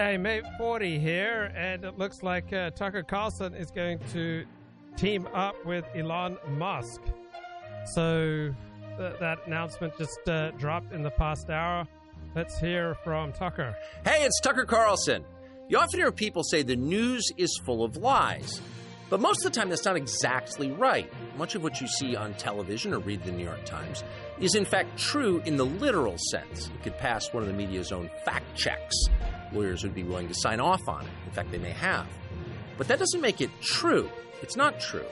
Mate 40 here, and it looks like uh, Tucker Carlson is going to team up with Elon Musk. So th- that announcement just uh, dropped in the past hour. Let's hear from Tucker. Hey, it's Tucker Carlson. You often hear people say the news is full of lies. But most of the time, that's not exactly right. Much of what you see on television or read the New York Times is, in fact, true in the literal sense. It could pass one of the media's own fact checks. Lawyers would be willing to sign off on it. In fact, they may have. But that doesn't make it true. It's not true.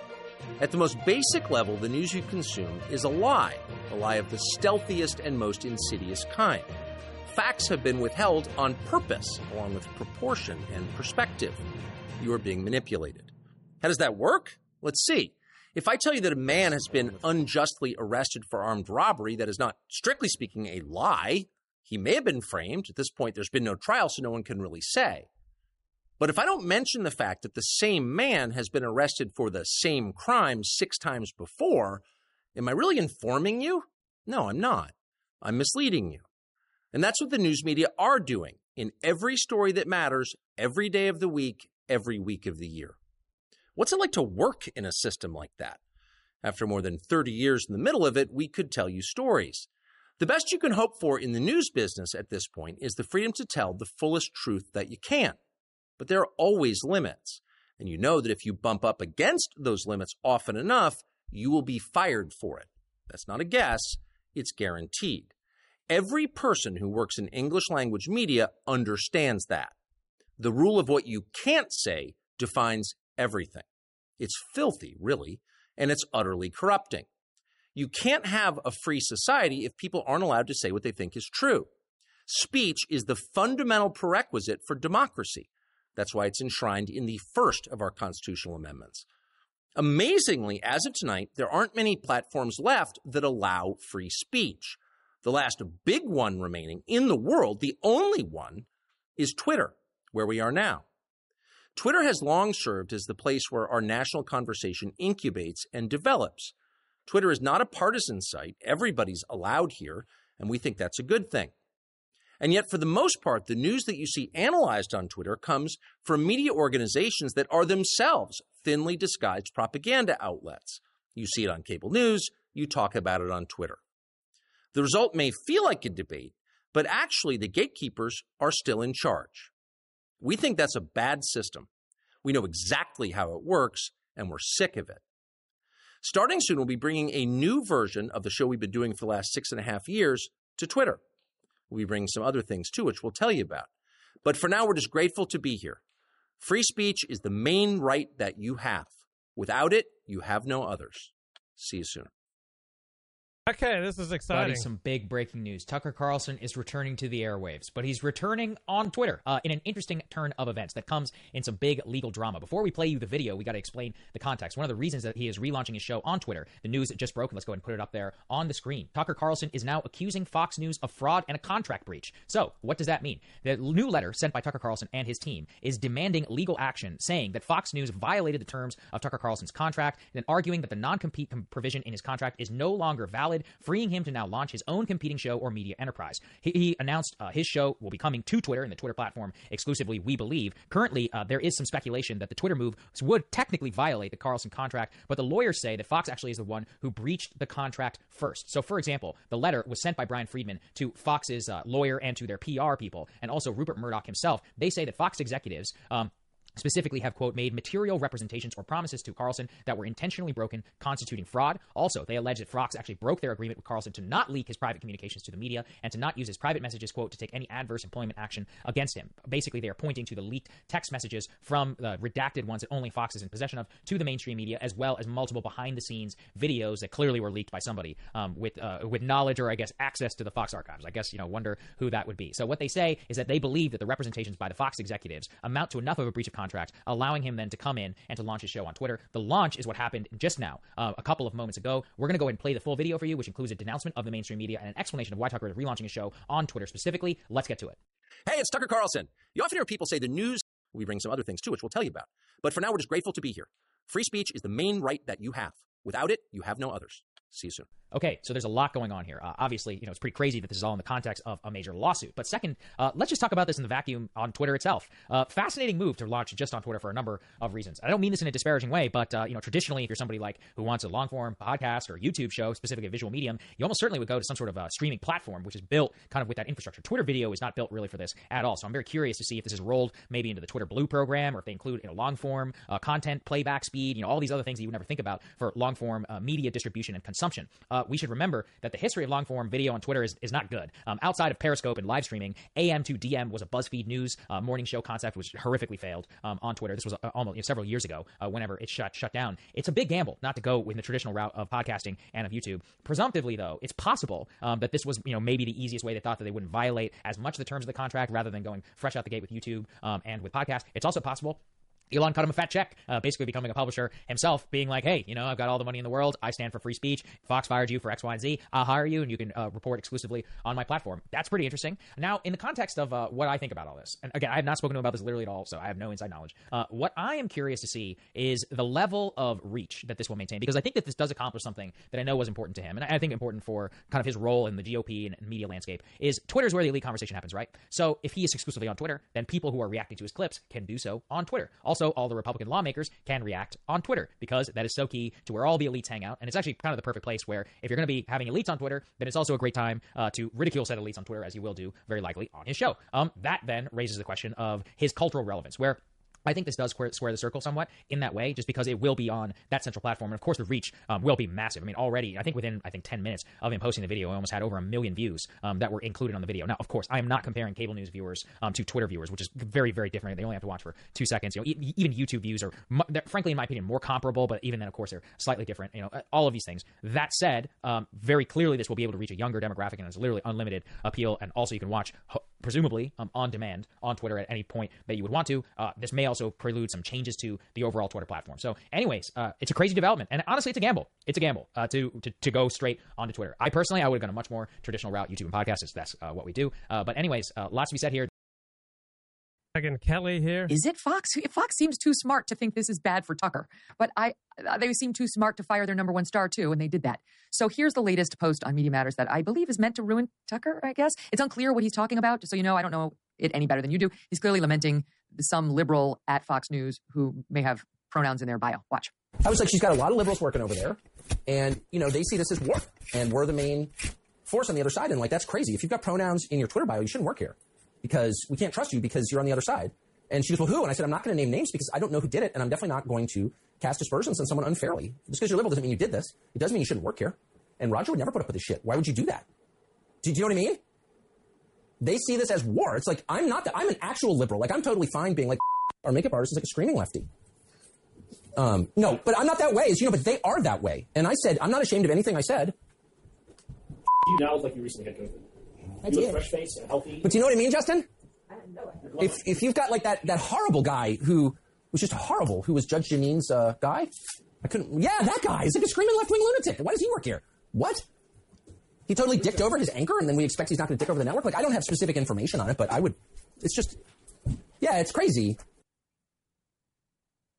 At the most basic level, the news you consume is a lie, a lie of the stealthiest and most insidious kind. Facts have been withheld on purpose, along with proportion and perspective. You are being manipulated. How does that work? Let's see. If I tell you that a man has been unjustly arrested for armed robbery, that is not, strictly speaking, a lie. He may have been framed. At this point, there's been no trial, so no one can really say. But if I don't mention the fact that the same man has been arrested for the same crime six times before, am I really informing you? No, I'm not. I'm misleading you. And that's what the news media are doing in every story that matters, every day of the week, every week of the year. What's it like to work in a system like that? After more than 30 years in the middle of it, we could tell you stories. The best you can hope for in the news business at this point is the freedom to tell the fullest truth that you can. But there are always limits. And you know that if you bump up against those limits often enough, you will be fired for it. That's not a guess, it's guaranteed. Every person who works in English language media understands that. The rule of what you can't say defines everything. It's filthy, really, and it's utterly corrupting. You can't have a free society if people aren't allowed to say what they think is true. Speech is the fundamental prerequisite for democracy. That's why it's enshrined in the first of our constitutional amendments. Amazingly, as of tonight, there aren't many platforms left that allow free speech. The last big one remaining in the world, the only one, is Twitter, where we are now. Twitter has long served as the place where our national conversation incubates and develops. Twitter is not a partisan site. Everybody's allowed here, and we think that's a good thing. And yet, for the most part, the news that you see analyzed on Twitter comes from media organizations that are themselves thinly disguised propaganda outlets. You see it on cable news, you talk about it on Twitter. The result may feel like a debate, but actually, the gatekeepers are still in charge. We think that's a bad system. We know exactly how it works, and we're sick of it. Starting soon, we'll be bringing a new version of the show we've been doing for the last six and a half years to Twitter. We'll be bringing some other things too, which we'll tell you about. But for now, we're just grateful to be here. Free speech is the main right that you have. Without it, you have no others. See you soon. Okay, this is exciting. Buddy, some big breaking news. Tucker Carlson is returning to the airwaves, but he's returning on Twitter uh, in an interesting turn of events that comes in some big legal drama. Before we play you the video, we got to explain the context. One of the reasons that he is relaunching his show on Twitter, the news just broke, and let's go ahead and put it up there on the screen. Tucker Carlson is now accusing Fox News of fraud and a contract breach. So, what does that mean? The new letter sent by Tucker Carlson and his team is demanding legal action, saying that Fox News violated the terms of Tucker Carlson's contract and arguing that the non compete provision in his contract is no longer valid, freeing him to now launch his own competing show or media enterprise. He, he announced uh, his show will be coming to Twitter and the Twitter platform exclusively, we believe. Currently, uh, there is some speculation that the Twitter move would technically violate the Carlson contract, but the lawyers say that Fox actually is the one who breached the contract first. So, for example, the letter was sent by Brian Friedman to Fox's uh, lawyer and to their PR people, and also Rupert Murdoch himself. They say that Fox executives um, specifically have, quote, made material representations or promises to Carlson that were intentionally broken, constituting fraud. Also, they allege that Fox actually broke their agreement with Carlson to not leak his private communications to the media and to not use his private messages, quote, to take any adverse employment action against him. Basically, they are pointing to the leaked text messages from the redacted ones that only Fox is in possession of to the mainstream media, as well as multiple behind the scenes videos that clearly were leaked by somebody um, with, uh, with knowledge or, I guess, access to the Fox archives. I guess, you know, wonder who that would be. So, what they say is that they believe that the representations by the Fox executives amount to enough of a breach of contract, allowing him then to come in and to launch his show on Twitter. The launch is what happened just now, uh, a couple of moments ago. We're going to go ahead and play the full video for you, which includes a denouncement of the mainstream media and an explanation of why Tucker is relaunching his show on Twitter specifically. Let's get to it. Hey, it's Tucker Carlson. You often hear people say the news, we bring some other things too, which we'll tell you about. But for now, we're just grateful to be here. Free speech is the main right that you have. Without it, you have no others. See you soon. Okay, so there's a lot going on here. Uh, obviously, you know, it's pretty crazy that this is all in the context of a major lawsuit. But second, uh, let's just talk about this in the vacuum on Twitter itself. Uh, fascinating move to launch just on Twitter for a number of reasons. I don't mean this in a disparaging way, but uh, you know, traditionally, if you're somebody like who wants a long form podcast or YouTube show, specifically a visual medium, you almost certainly would go to some sort of streaming platform, which is built kind of with that infrastructure. Twitter video is not built really for this at all. So I'm very curious to see if this is rolled maybe into the Twitter Blue program or if they include you know long form uh, content playback speed, you know, all these other things that you would never think about for long form uh, media distribution and consumption. We should remember that the history of long form video on Twitter is, is not good. Um, outside of Periscope and live streaming, AM2DM was a BuzzFeed News uh, morning show concept, which horrifically failed um, on Twitter. This was uh, almost you know, several years ago. Uh, whenever it shut shut down, it's a big gamble not to go with the traditional route of podcasting and of YouTube. Presumptively, though, it's possible um, that this was you know maybe the easiest way they thought that they wouldn't violate as much of the terms of the contract rather than going fresh out the gate with YouTube um, and with podcast. It's also possible Elon cut him a fat check, uh, basically becoming a publisher himself, being like, hey, you know, I've got all the money in the world. I stand for free speech. Fox fired you for X, Y, and Z. I'll hire you and you can uh, report exclusively on my platform. That's pretty interesting. Now, in the context of uh, what I think about all this, and again, I have not spoken to him about this literally at all, so I have no inside knowledge. Uh, what I am curious to see is the level of reach that this will maintain, because I think that this does accomplish something that I know was important to him, and I think important for kind of his role in the GOP and media landscape, is Twitter's where the elite conversation happens, right? So if he is exclusively on Twitter, then people who are reacting to his clips can do so on Twitter. Also, all the Republican lawmakers can react on Twitter because that is so key to where all the elites hang out. And it's actually kind of the perfect place where if you're going to be having elites on Twitter, then it's also a great time uh, to ridicule said elites on Twitter, as you will do very likely on his show. Um, that then raises the question of his cultural relevance, where I think this does square, square, the circle somewhat in that way, just because it will be on that central platform, and of course the reach um, will be massive. I mean, already I think within I think 10 minutes of him posting the video, I almost had over a million views um, that were included on the video. Now, of course, I am not comparing cable news viewers um, to Twitter viewers, which is very very different. They only have to watch for two seconds. You know, even YouTube views are, frankly, in my opinion, more comparable, but even then, of course, they're slightly different. You know, all of these things. That said, um, very clearly this will be able to reach a younger demographic, and it's literally unlimited appeal. And also, you can watch presumably um, on demand on Twitter at any point that you would want to. Uh, this may also prelude some changes to the overall Twitter platform. So, anyways, uh, it's a crazy development, and honestly, it's a gamble. It's a gamble uh, to, to to go straight onto Twitter. I personally, I would have gone a much more traditional route, YouTube and podcasts. That's uh, what we do. Uh, but anyways, uh, lots to be said here. Megyn Kelly here. Is it Fox? Fox seems too smart to think this is bad for Tucker, but I they seem too smart to fire their number one star too, and they did that. So here's the latest post on Media Matters that I believe is meant to ruin Tucker. I guess it's unclear what he's talking about. Just so you know, I don't know it any better than you do. He's clearly lamenting some liberal at Fox News who may have pronouns in their bio. Watch. I was like, she's got a lot of liberals working over there, and you know they see this as war, and we're the main force on the other side. And like that's crazy. If you've got pronouns in your Twitter bio, you shouldn't work here because we can't trust you because you're on the other side. And she goes, well, who? And I said, I'm not going to name names because I don't know who did it, and I'm definitely not going to cast aspersions on someone unfairly. Just because you're liberal doesn't mean you did this. It doesn't mean you shouldn't work here. And Roger would never put up with this shit. Why would you do that? Do, do you know what I mean? They see this as war. It's like I'm not. that. I'm an actual liberal. Like I'm totally fine being like our makeup artist is like a screaming lefty. Um, no, but I'm not that way. As you know, but they are that way. And I said I'm not ashamed of anything I said. You now look like you recently had COVID. I you look fresh face and healthy. But do you know what I mean, Justin? I know it. If if you've got like that that horrible guy who was just horrible, who was Judge Janine's uh, guy, I couldn't. Yeah, that guy. is like a screaming left wing lunatic. Why does he work here? What? He totally dicked over his anchor, and then we expect he's not going to dick over the network. Like I don't have specific information on it, but I would. It's just, yeah, it's crazy.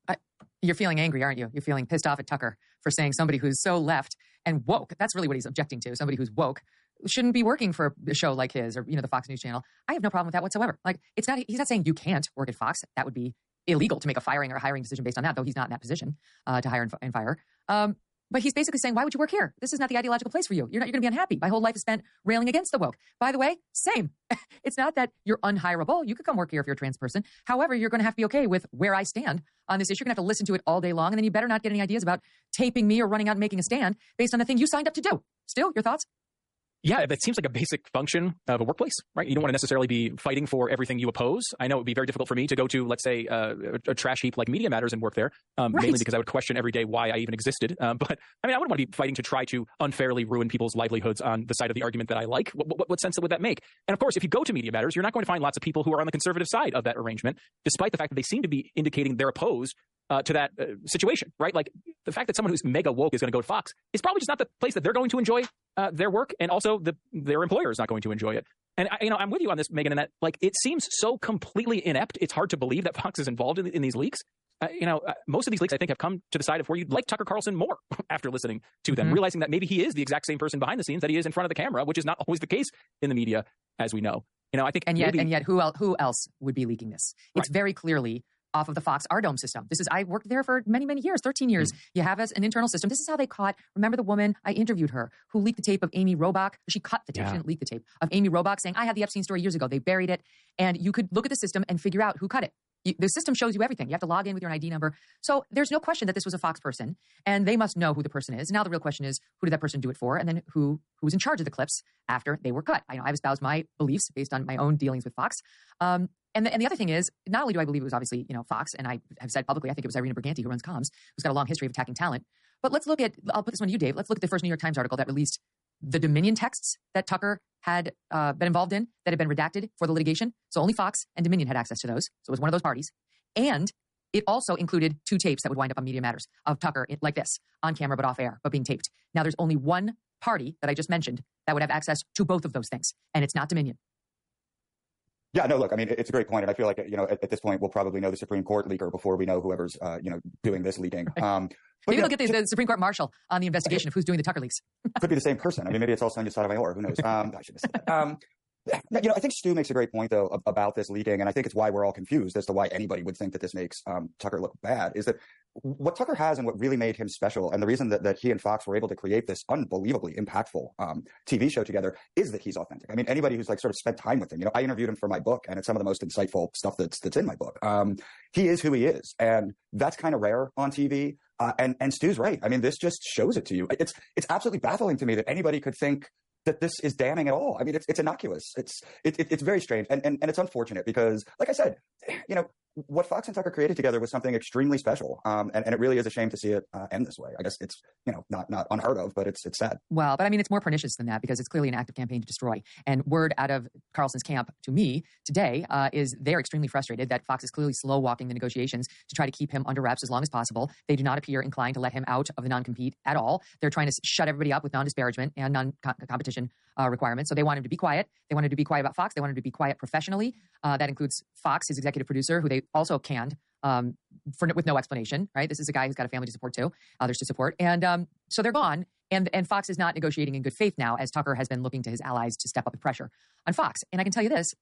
I, you're feeling angry, aren't you? You're feeling pissed off at Tucker for saying somebody who's so left and woke. That's really what he's objecting to. Somebody who's woke shouldn't be working for a show like his or you know the Fox News channel. I have no problem with that whatsoever. Like it's not he's not saying you can't work at Fox. That would be illegal to make a firing or a hiring decision based on that, though he's not in that position uh, to hire and, fire. Um, but he's basically saying, why would you work here? This is not the ideological place for you. You're not, you're going to be unhappy. My whole life is spent railing against the woke. By the way, same. it's not that you're unhirable. You could come work here if you're a trans person. However, you're going to have to be okay with where I stand on this issue. You're going to have to listen to it all day long. And then you better not get any ideas about taping me or running out and making a stand based on the thing you signed up to do. Still, your thoughts? Yeah, that seems like a basic function of a workplace, right? You don't want to necessarily be fighting for everything you oppose. I know it would be very difficult for me to go to, let's say, uh, a, a, trash heap like Media Matters and work there, um, right. mainly because I would question every day why I even existed. Um, but I mean, I wouldn't want to be fighting to try to unfairly ruin people's livelihoods on the side of the argument that I like. What, what, what sense would that make? And of course, if you go to Media Matters, you're not going to find lots of people who are on the conservative side of that arrangement, despite the fact that they seem to be indicating they're opposed uh, to that uh, situation, right? Like the fact that someone who's mega woke is going to go to Fox is probably just not the place that they're going to enjoy uh, their work, and also the, their employer is not going to enjoy it. And I, you know, I'm with you on this, Megyn, and that like it seems so completely inept. It's hard to believe that Fox is involved in, in these leaks. uh, you know, uh, most of these leaks I think have come to the side of where you'd like Tucker Carlson more after listening to them, mm-hmm. realizing that maybe he is the exact same person behind the scenes that he is in front of the camera, which is not always the case in the media, as we know. You know, I think and yet maybe, and yet who else who else would be leaking this? It's right. very clearly off of the Fox RDOME system. This is I worked there for many many years, 13 years. Mm. You have as an internal system. This is how they caught. Remember the woman I interviewed her who leaked the tape of Amy Robach? She cut the tape. Yeah. She didn't leak the tape of Amy Robach saying I had the Epstein story years ago. They buried it, and you could look at the system and figure out who cut it. You, the system shows you everything. You have to log in with your ID number. So there's no question that this was a Fox person, and they must know who the person is. Now the real question is, who did that person do it for, and then who who was in charge of the clips after they were cut? I know I've espoused my beliefs based on my own dealings with Fox. Um, and the, and the other thing is, not only do I believe it was obviously you know Fox, and I have said publicly, I think it was Irina Briganti who runs comms, who's got a long history of attacking talent. But let's look at. I'll put this one to you, Dave. Let's look at the first New York Times article that released the Dominion texts that Tucker had uh, been involved in that had been redacted for the litigation. So only Fox and Dominion had access to those. So it was one of those parties. And it also included two tapes that would wind up on Media Matters of Tucker like this, on camera but off air, but being taped. Now there's only one party that I just mentioned that would have access to both of those things, and it's not Dominion. Yeah, no, look, I mean, it's a great point, and I feel like you know, at, at this point, we'll probably know the Supreme Court leaker before we know whoever's uh, you know doing this leaking. Um, maybe yeah, they'll get the, the, Supreme Court marshal on the investigation of who's doing the Tucker leaks. could be the same person. I mean, maybe it's all Sonia Sotomayor. Who knows? Um, I should have said that. Um, you know, I think Stu makes a great point though about this leaking, and I think it's why we're all confused as to why anybody would think that this makes um, Tucker look bad. Is that what Tucker has and what really made him special, and the reason that, that he and Fox were able to create this unbelievably impactful um, TV show together is that he's authentic. I mean, anybody who's like sort of spent time with him, you know, I interviewed him for my book, and it's some of the most insightful stuff that's that's in my book. Um, he is who he is, and that's kind of rare on TV. Uh, and and Stu's right. I mean, this just shows it to you. It's it's absolutely baffling to me that anybody could think that this is damning at all. I mean, it's it's innocuous. It's it, it, it's very strange, and, and and it's unfortunate because, like I said, you know, what Fox and Tucker created together was something extremely special, um, and, and it really is a shame to see it uh, end this way. I guess it's you know not not unheard of, but it's it's sad. Well, but I mean, it's more pernicious than that because it's clearly an active campaign to destroy. And word out of Carlson's camp to me today uh, is they're extremely frustrated that Fox is clearly slow walking the negotiations to try to keep him under wraps as long as possible. They do not appear inclined to let him out of the non compete at all. They're trying to shut everybody up with non disparagement and non competition uh, requirements. So they want him to be quiet. They wanted to be quiet about Fox. They wanted to be quiet professionally. Uh, that includes Fox, his executive producer, who they also canned um, for, with no explanation. Right? This is a guy who's got a family to support too, others to support, and um, so they're gone. And and Fox is not negotiating in good faith now, as Tucker has been looking to his allies to step up the pressure on Fox. And I can tell you this: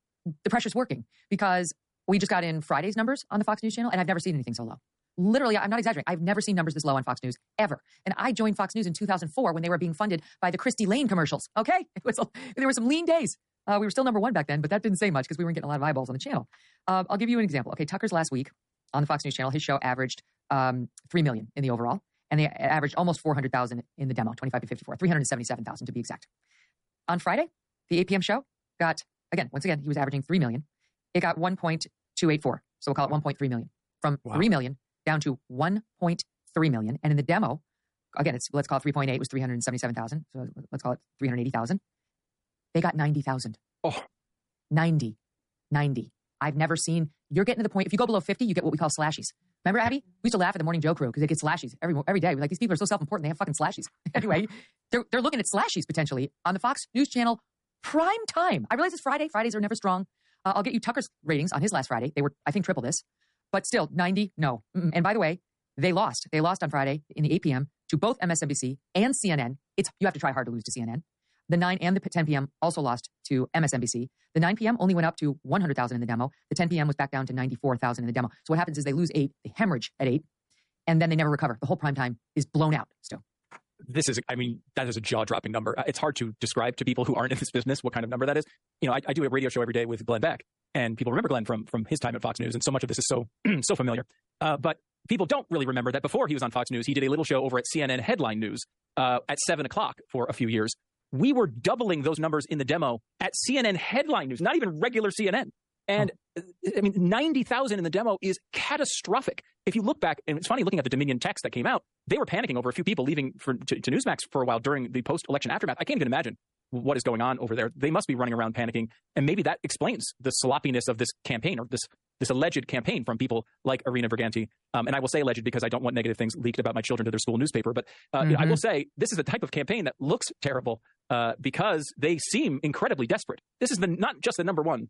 the pressure's working because we just got in Friday's numbers on the Fox News channel, and I've never seen anything so low literally, I'm not exaggerating. I've never seen numbers this low on Fox News ever. And I joined Fox News in 2004 when they were being funded by the Christy Lane commercials. Okay, it was there were some lean days. Uh, we were still number one back then, but that didn't say much because we weren't getting a lot of eyeballs on the channel. Uh, I'll give you an example. Okay, Tucker's last week on the Fox News channel, his show averaged um, three million in the overall, and they averaged almost 400,000 in the demo, 25 to 54, 377,000 to be exact. On Friday, the 8 p.m. show got again, once again, he was averaging three million. It got 1.284, so we'll call it 1.3 million. From wow. three million down to 1.3 million. And in the demo, again, it's let's call it 3.8 it was 377,000. So let's call it 380,000. They got 90,000. Oh. 90. 90. I've never seen, you're getting to the point, if you go below 50, you get what we call slashies. Remember, Abby? We used to laugh at the Morning Joe crew because they get slashies every, every day. We're like, these people are so self important, they have fucking slashies. anyway, they're, they're looking at slashies potentially on the Fox News Channel prime time. I realize it's Friday. Fridays are never strong. Uh, I'll get you Tucker's ratings on his last Friday. They were, I think, triple this. But still, 90, no. And by the way, they lost. They lost on Friday in the 8 p.m. to both MSNBC and CNN. It's you have to try hard to lose to CNN. The 9 and the 10 p.m. also lost to MSNBC. The 9 p.m. only went up to 100,000 in the demo. The 10 p.m. was back down to 94,000 in the demo. So what happens is they lose eight, they hemorrhage at eight, and then they never recover. The whole prime time is blown out still. This is, I mean, that is a jaw dropping number. Uh, it's hard to describe to people who aren't in this business what kind of number that is. You know, I, I do a radio show every day with Glenn Beck, and people remember Glenn from from his time at Fox News, and so much of this is so so familiar. Uh, but people don't really remember that before he was on Fox News, he did a little show over at CNN Headline News uh, at seven o'clock for a few years. We were doubling those numbers in the demo at CNN Headline News, not even regular CNN. And oh. I mean, 90,000 in the demo is catastrophic. If you look back, and it's funny looking at the Dominion text that came out, they were panicking over a few people leaving for, to, to Newsmax for a while during the post election aftermath. I can't even imagine what is going on over there. They must be running around panicking, and maybe that explains the sloppiness of this campaign or this this alleged campaign from people like Irina Briganti. Um, and I will say alleged because I don't want negative things leaked about my children to their school newspaper. But uh, mm-hmm. I will say this is the type of campaign that looks terrible uh, because they seem incredibly desperate. This is the not just the number one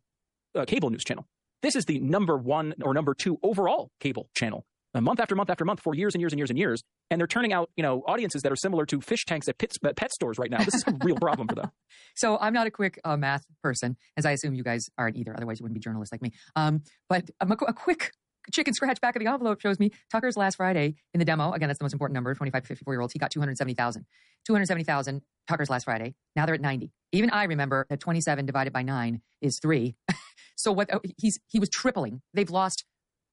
uh, cable news channel. This is the number one or number two overall cable channel uh, month after month after month for years and years and years and years, and they're turning out, you know, audiences that are similar to fish tanks at, pits, at pet stores right now. This is a real problem for them. So I'm not a quick uh, math person, as I assume you guys aren't either. Otherwise, you wouldn't be journalists like me. Um, but a, a quick chicken scratch back of the envelope shows me Tucker's last Friday in the demo. Again, that's the most important number 25 to 54 year olds. He got 270,000. 270,000 Tucker's last Friday. Now they're at 90. Even I remember that 27 divided by 9 is 3. so what oh, he's he was tripling. They've lost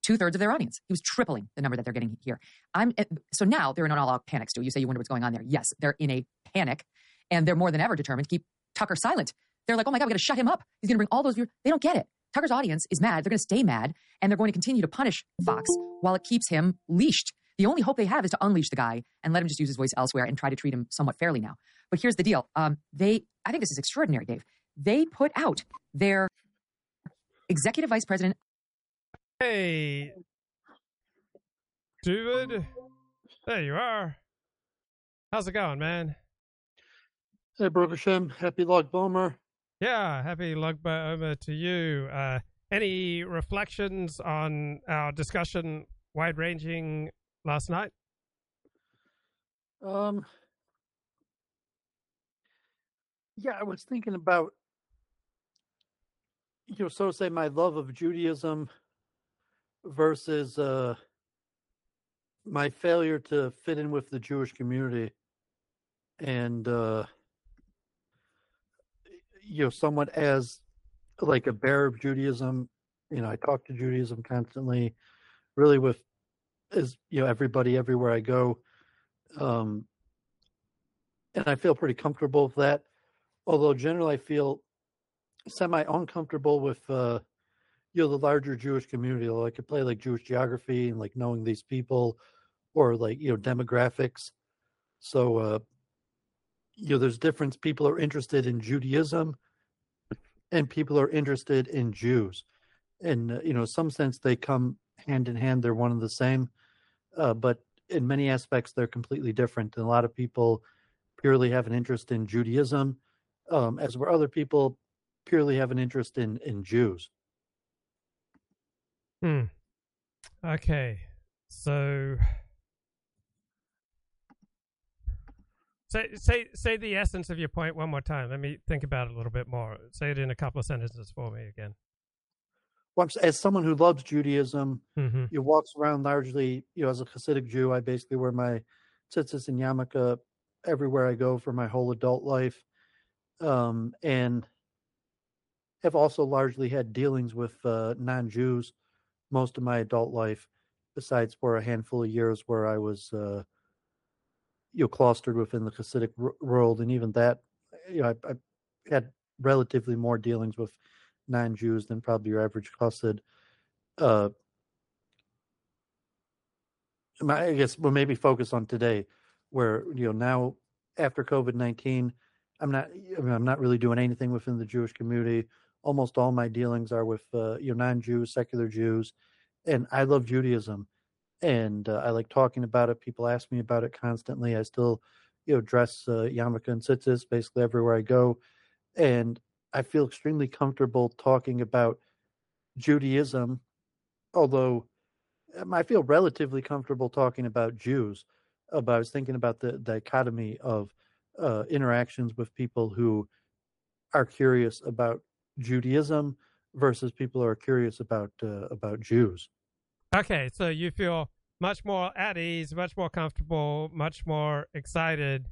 two thirds of their audience. He was tripling the number that they're getting here. I'm eh, so now they're in an all out panic. Stu, you say you wonder what's going on there. Yes, they're in a panic, and they're more than ever determined to keep Tucker silent. They're like, oh my god, we got to shut him up. He's going to bring all those viewers. They don't get it. Tucker's audience is mad. They're going to stay mad, and they're going to continue to punish Fox while it keeps him leashed. The only hope they have is to unleash the guy and let him just use his voice elsewhere and try to treat him somewhat fairly now. But here's the deal. Um, they, I think this is extraordinary, Dave. They put out their executive vice president. Hey, David. There you are. How's it going, man? Hey, Baruch Happy Lag BaOmer. Yeah, happy Lag BaOmer to you. Uh, any reflections on our discussion, wide ranging last night? Um, yeah, I was thinking about, you know, so to say, my love of Judaism versus uh, my failure to fit in with the Jewish community, and uh, you know, somewhat as like a bear of Judaism. You know, I talk to Judaism constantly, really with as you know everybody everywhere I go, um, and I feel pretty comfortable with that. Although generally I feel semi uncomfortable with uh, you know the larger Jewish community. Like I could play like Jewish geography and like knowing these people, or like you know demographics. So uh, you know there's difference. People are interested in Judaism, and people are interested in Jews, and uh, you know some sense they come hand in hand. They're one and the same, uh, but in many aspects they're completely different. And a lot of people purely have an interest in Judaism, um, as where other people purely have an interest in in Jews. Hmm. Okay. So say say say the essence of your point one more time. Let me think about it a little bit more. Say it in a couple of sentences for me again. Well, as someone who loves Judaism, Mm-hmm. you walks around largely, you know, as a Hasidic Jew. I basically wear my tzitzis and yarmulke everywhere I go for my whole adult life, um, and have also largely had dealings with uh, non-Jews most of my adult life, besides for a handful of years where I was, uh, you know, clustered within the Hasidic world, and even that, you know, I, I had relatively more dealings with non-Jews than probably your average Chassid. Uh, I guess we'll maybe focus on today, where you know now after COVID nineteen, I'm not I mean, I'm not really doing anything within the Jewish community. Almost all my dealings are with uh, you know non-Jews, secular Jews, and I love Judaism, and uh, I like talking about it. People ask me about it constantly. I still you know dress uh, yarmulke and tzitzis basically everywhere I go, and I feel extremely comfortable talking about Judaism, although um, I feel relatively comfortable talking about Jews. But I was thinking about the dichotomy of uh, interactions with people who are curious about Judaism versus people who are curious about uh, about Jews. Okay, so you feel much more at ease, much more comfortable, much more excited,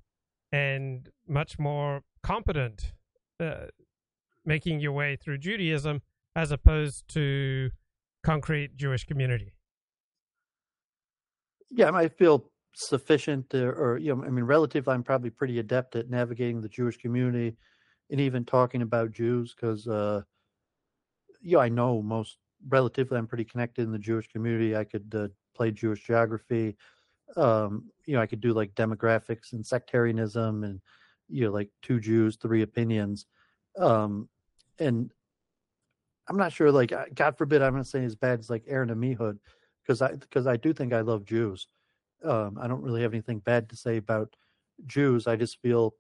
and much more competent uh, making your way through Judaism as opposed to concrete Jewish community. Yeah, I feel sufficient, or you know, I mean, relatively, I'm probably pretty adept at navigating the Jewish community and even talking about Jews because, uh, you know, I know most relatively, I'm pretty connected in the Jewish community. I could uh, play Jewish geography. Um, you know, I could do like demographics and sectarianism and you know, like two Jews, three opinions. Um, and I'm not sure, like, God forbid, I'm not saying as bad as like Aaron Amihud, because I because I do think I love Jews. Um, I don't really have anything bad to say about Jews. I just feel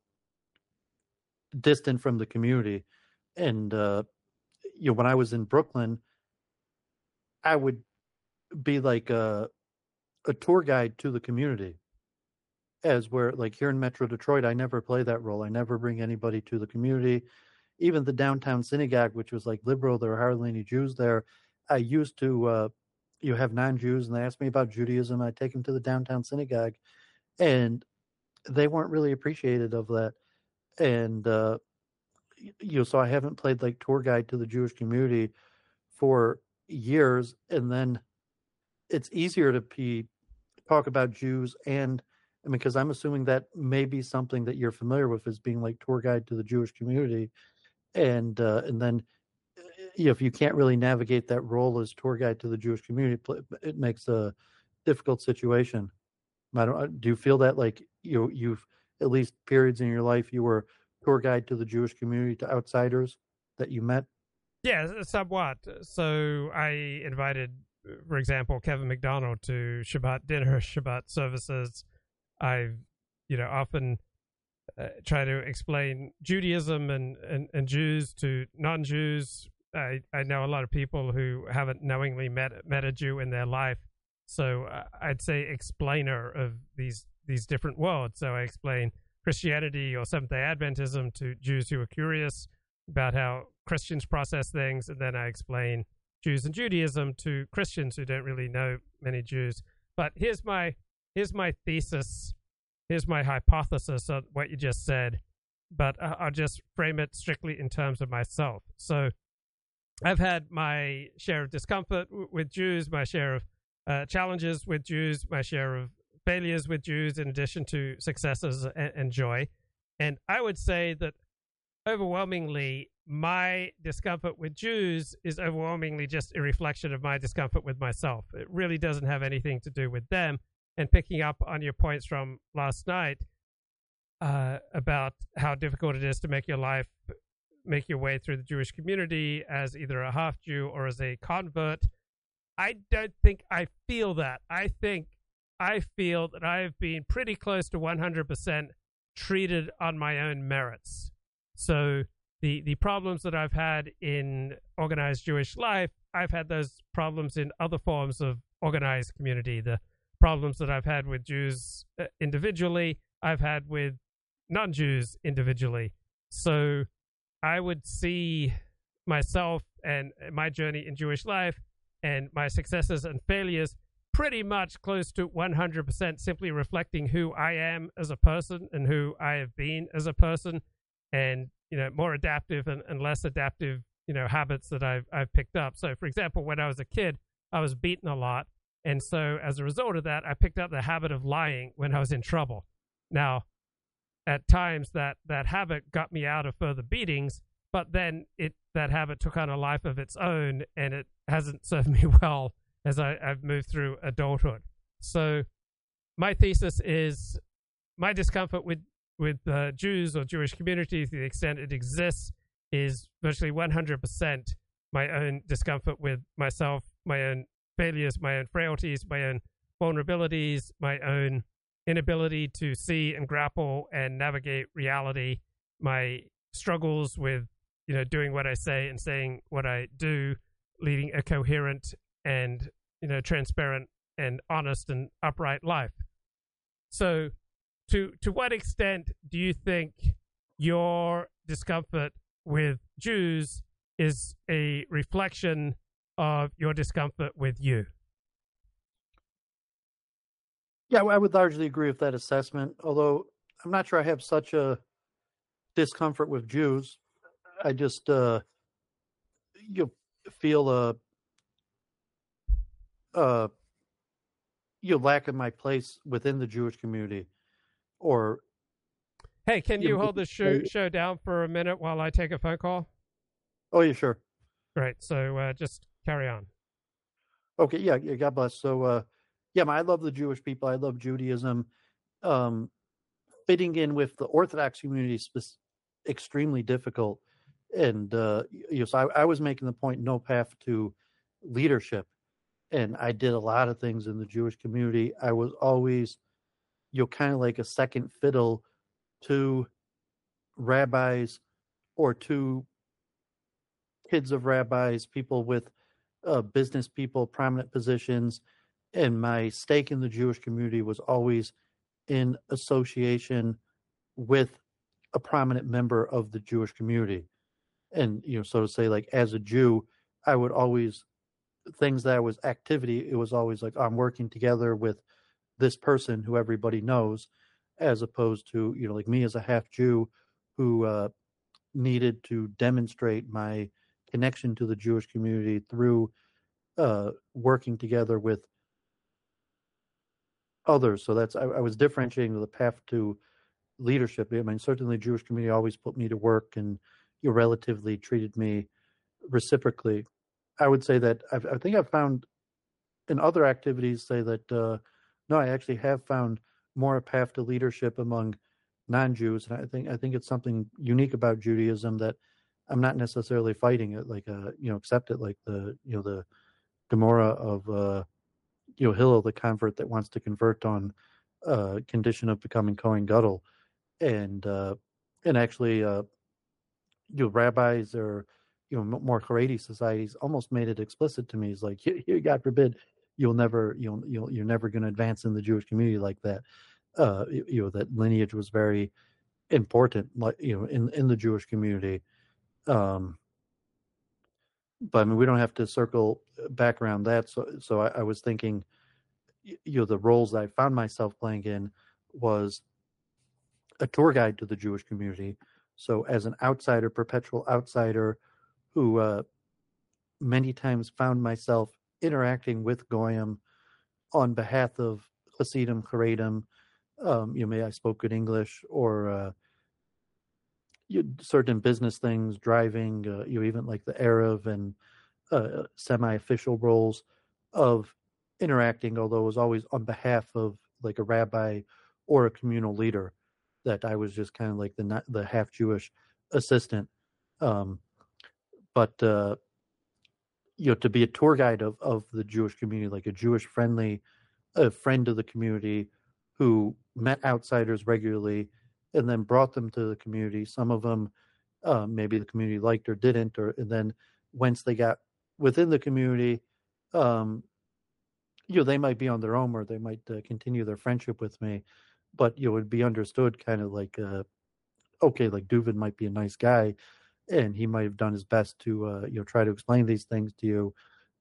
distant from the community, and uh, you know, when I was in Brooklyn, I would be like, uh, a tour guide to the community as where like here in metro detroit i never play that role. I never bring anybody to the community. Even the downtown synagogue which was like liberal there were hardly any jews there. I used to uh you have non-jews and they asked me about judaism i take them to the downtown synagogue and they weren't really appreciated of that. And uh you know so i haven't played like tour guide to the jewish community for years and then it's easier to be talk about jews and because I'm assuming that may be something that you're familiar with as being like tour guide to the Jewish community, and uh, and then know, if you can't really navigate that role as tour guide to the Jewish community, it makes a difficult situation. I don't. Uh, do you feel that like you you've at least periods in your life you were tour guide to the Jewish community to outsiders that you met? Yeah, somewhat. So I invited, for example, Kevin MacDonald to Shabbat dinner, Shabbat services I've, you know, often uh, try to explain Judaism and, and, and Jews to non-Jews. I, I know a lot of people who haven't knowingly met met a Jew in their life, so uh, I'd say explainer of these these different worlds. So I explain Christianity or Seventh Day Adventism to Jews who are curious about how Christians process things, and then I explain Jews and Judaism to Christians who don't really know many Jews. But here's my here's my thesis, here's my hypothesis of what you just said, but I'll just frame it strictly in terms of myself. So I've had my share of discomfort with Jews, my share of uh, challenges with Jews, my share of failures with Jews, in addition to successes and, and joy. And I would say that overwhelmingly, my discomfort with Jews is overwhelmingly just a reflection of my discomfort with myself. It really doesn't have anything to do with them and picking up on your points from last night uh, about how difficult it is to make your life, make your way through the Jewish community as either a half Jew or as a convert. I don't think I feel that. I think I feel that I've been pretty close to 100% treated on my own merits. So the the problems that I've had in organized Jewish life, I've had those problems in other forms of organized community. The problems that I've had with Jews uh, individually, I've had with non Jews individually. So I would see myself and my journey in Jewish life and my successes and failures pretty much close to 100% simply reflecting who I am as a person and who I have been as a person and you know more adaptive and, and less adaptive you know habits that I've I've picked up. So for example, when I was a kid, I was beaten a lot and so as a result of that, I picked up the habit of lying when I was in trouble. Now, at times that that habit got me out of further beatings, but then it that habit took on a life of its own, and it hasn't served me well as I, I've moved through adulthood. So, my thesis is my discomfort with with uh, Jews or Jewish communities, to the extent it exists, is virtually 100% my own discomfort with myself, my own failures, my own frailties, my own vulnerabilities, my own inability to see and grapple and navigate reality, my struggles with, you know, doing what I say and saying what I do, leading a coherent and, you know, transparent and honest and upright life. So, to to what extent do you think your discomfort with Jews is a reflection of your discomfort with you. Yeah, I would largely agree with that assessment. Although I'm not sure I have such a discomfort with Jews. I just uh, you feel a uh, you lack of my place within the Jewish community, or hey, can you, you hold the show show down for a minute while I take a phone call? Oh, yeah, sure. Great. So uh, just carry on. Okay, yeah, yeah God bless. So, uh, yeah, I love the Jewish people. I love Judaism. Um, fitting in with the Orthodox community is extremely difficult. And uh, you know, so I, I was making the point: no path to leadership. And I did a lot of things in the Jewish community. I was always, you know, kind of like a second fiddle to rabbis or to kids of rabbis, people with uh, business people, prominent positions, and my stake in the Jewish community was always in association with a prominent member of the Jewish community. And, you know, so to say, like as a Jew, I would always, things that was activity, it was always like, I'm working together with this person who everybody knows, as opposed to, you know, like me as a half Jew who uh, needed to demonstrate my connection to the Jewish community through uh, working together with others. So that's I, I, was differentiating the path to leadership. I mean, certainly the Jewish community always put me to work and you relatively treated me reciprocally. I would say that I've, i think I've found in other activities say that uh, no, I actually have found more a path to leadership among non-Jews, and I think I think it's something unique about Judaism that I'm not necessarily fighting it, like uh, you know, accept it like the you know the Gemara of uh, you know Hillel, the convert that wants to convert on uh, condition of becoming Kohen Gadol, and uh, and actually uh, you know rabbis or you know more Haredi societies almost made it explicit to me. It's like, "You God forbid, you'll never you'll you'll you're never going to advance in the Jewish community like that. Uh, you know that lineage was very important, like you know in in the Jewish community. Um, but I mean, we don't have to circle back around that. So, so I, I was thinking, you know, the roles I found myself playing in was a tour guide to the Jewish community. So, as an outsider, perpetual outsider, who uh, many times found myself interacting with Goyim on behalf of Hasidim, Haredim, um, you know, may I spoke good English or uh, certain business things, driving, uh, you know, even like the eruv and uh, semi-official roles of interacting, although it was always on behalf of like a rabbi or a communal leader. That I was just kind of like the the half Jewish assistant, um, but uh, you know, to be a tour guide of of the Jewish community, like a Jewish friendly, a friend of the community who met outsiders regularly and then brought them to the community. Some of them uh, maybe the community liked or didn't, or and then once they got within the community, um, you know, they might be on their own or they might uh, continue their friendship with me, but you know, it would be understood kind of like, uh, okay, like Duvin might be a nice guy, and he might have done his best to uh, you know try to explain these things to you,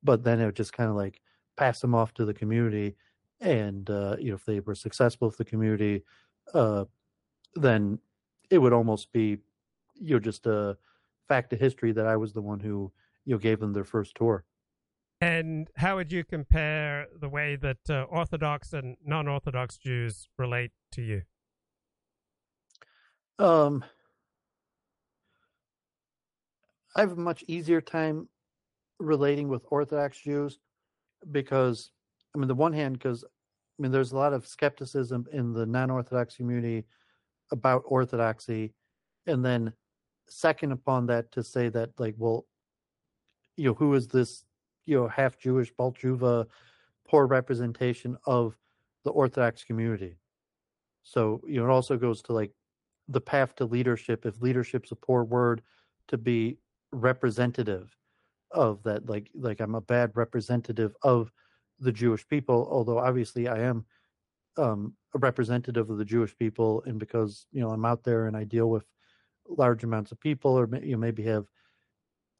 but then it would just kind of like pass them off to the community, and uh, you know if they were successful with the community, uh, then it would almost be you know just a fact of history that I was the one who you know gave them their first tour. And how would you compare the way that uh, Orthodox and non-Orthodox Jews relate to you? Um, I have a much easier time relating with Orthodox Jews because, I mean, the one hand, because I mean, there's a lot of skepticism in the non-Orthodox community about Orthodoxy, and then second upon that to say that, like, well, you know, who is this, you know, half Jewish Baal Teshuva poor representation of the Orthodox community? So, you know, it also goes to like the path to leadership. If leadership's a poor word, to be representative of that like like i'm a bad representative of the jewish people although obviously i am um, a representative of the jewish people and because you know i'm out there and i deal with large amounts of people or you know, maybe have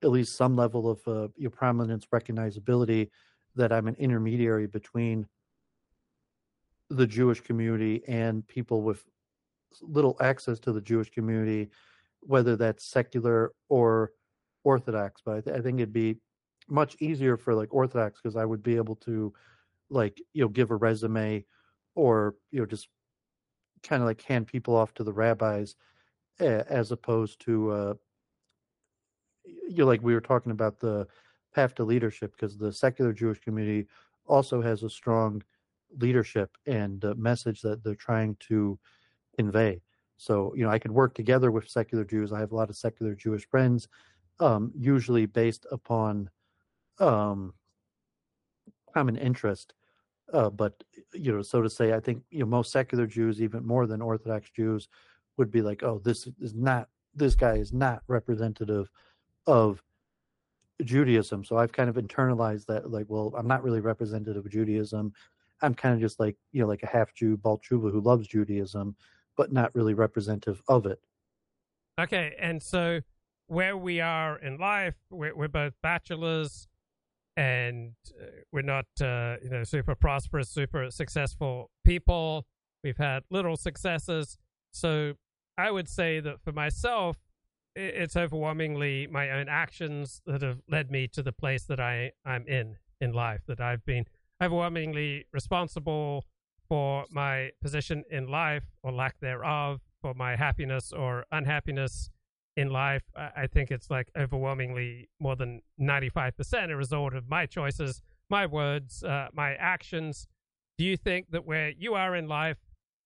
at least some level of uh, your prominence recognizability that i'm an intermediary between the jewish community and people with little access to the jewish community whether that's secular or Orthodox, but I, th- I think it'd be much easier for like Orthodox because I would be able to like you know give a resume or you know just kind of like hand people off to the rabbis as opposed to uh you know, like we were talking about the path to leadership because the secular Jewish community also has a strong leadership and message that they're trying to convey. So, you know, I could work together with secular Jews. I have a lot of secular Jewish friends um, usually based upon um, common interest. Uh, but you know, so to say, I think you know most secular Jews, even more than Orthodox Jews, would be like, "Oh, this is not this guy is not representative of Judaism. So I've kind of internalized that, like, well, I'm not really representative of Judaism. I'm kind of just like, you know, like a half Jew, Baal Teshuva who loves Judaism, but not really representative of it. Okay, and so where we are in life, we're, we're both bachelors, and uh, we're not, uh, you know, super prosperous, super successful people. We've had little successes, so I would say that for myself, it's overwhelmingly my own actions that have led me to the place that I I'm in in life. That I've been overwhelmingly responsible for my position in life or lack thereof, for my happiness or unhappiness in life. I think it's like overwhelmingly more than 95% a result of my choices, my words, uh, my actions. Do you think that where you are in life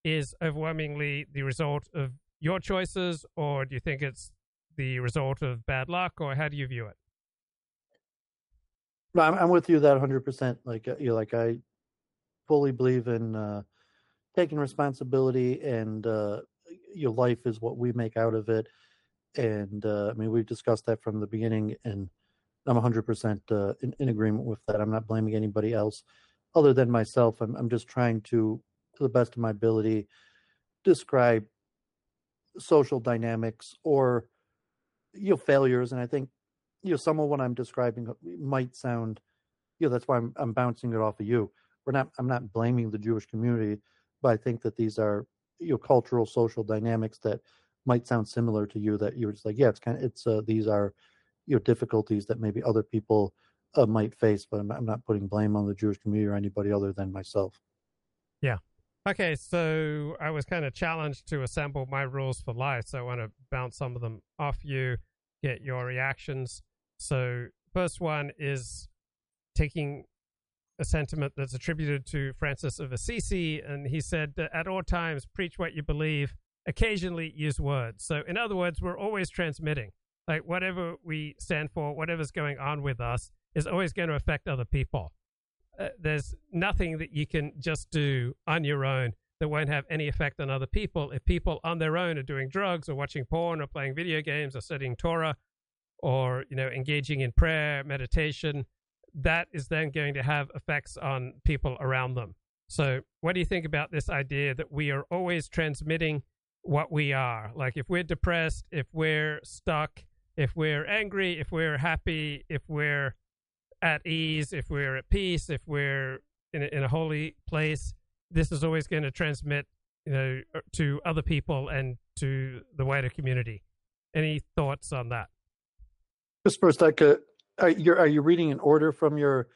is overwhelmingly the result of your choices, or do you think it's the result of bad luck, or how do you view it? I'm with you that 100%. Like, uh, you know, like I fully believe in uh, taking responsibility, and uh, your life is what we make out of it. And uh, I mean, we've discussed that from the beginning, and I'm 100% uh, in, in agreement with that. I'm not blaming anybody else other than myself. I'm, I'm just trying to, to the best of my ability, describe social dynamics or you know failures and i think you know some of what i'm describing might sound you know that's why i'm, I'm bouncing it off of you we're not i'm not blaming the jewish community but i think that these are you know cultural social dynamics that might sound similar to you that you're just like yeah it's kind of it's uh, these are you know difficulties that maybe other people uh, might face but I'm, I'm not putting blame on the jewish community or anybody other than myself yeah Okay, so I was kind of challenged to assemble my rules for life, so I want to bounce some of them off you, get your reactions. So, first one is taking a sentiment that's attributed to Francis of Assisi, and he said, At all times, preach what you believe, occasionally use words. So, in other words, we're always transmitting. Like, whatever we stand for, whatever's going on with us, is always going to affect other people uh, there's nothing that you can just do on your own that won't have any effect on other people. If people on their own are doing drugs or watching porn or playing video games or studying Torah or you know engaging in prayer, meditation, that is then going to have effects on people around them. So, what do you think about this idea that we are always transmitting what we are? Like if we're depressed, if we're stuck, if we're angry, if we're happy, if we're at ease, if we're at peace, if we're in a, in a holy place, this is always going to transmit, you know, uh, to other people and to the wider community. Any thoughts on that? Just first, like, uh, are you are you reading an order from your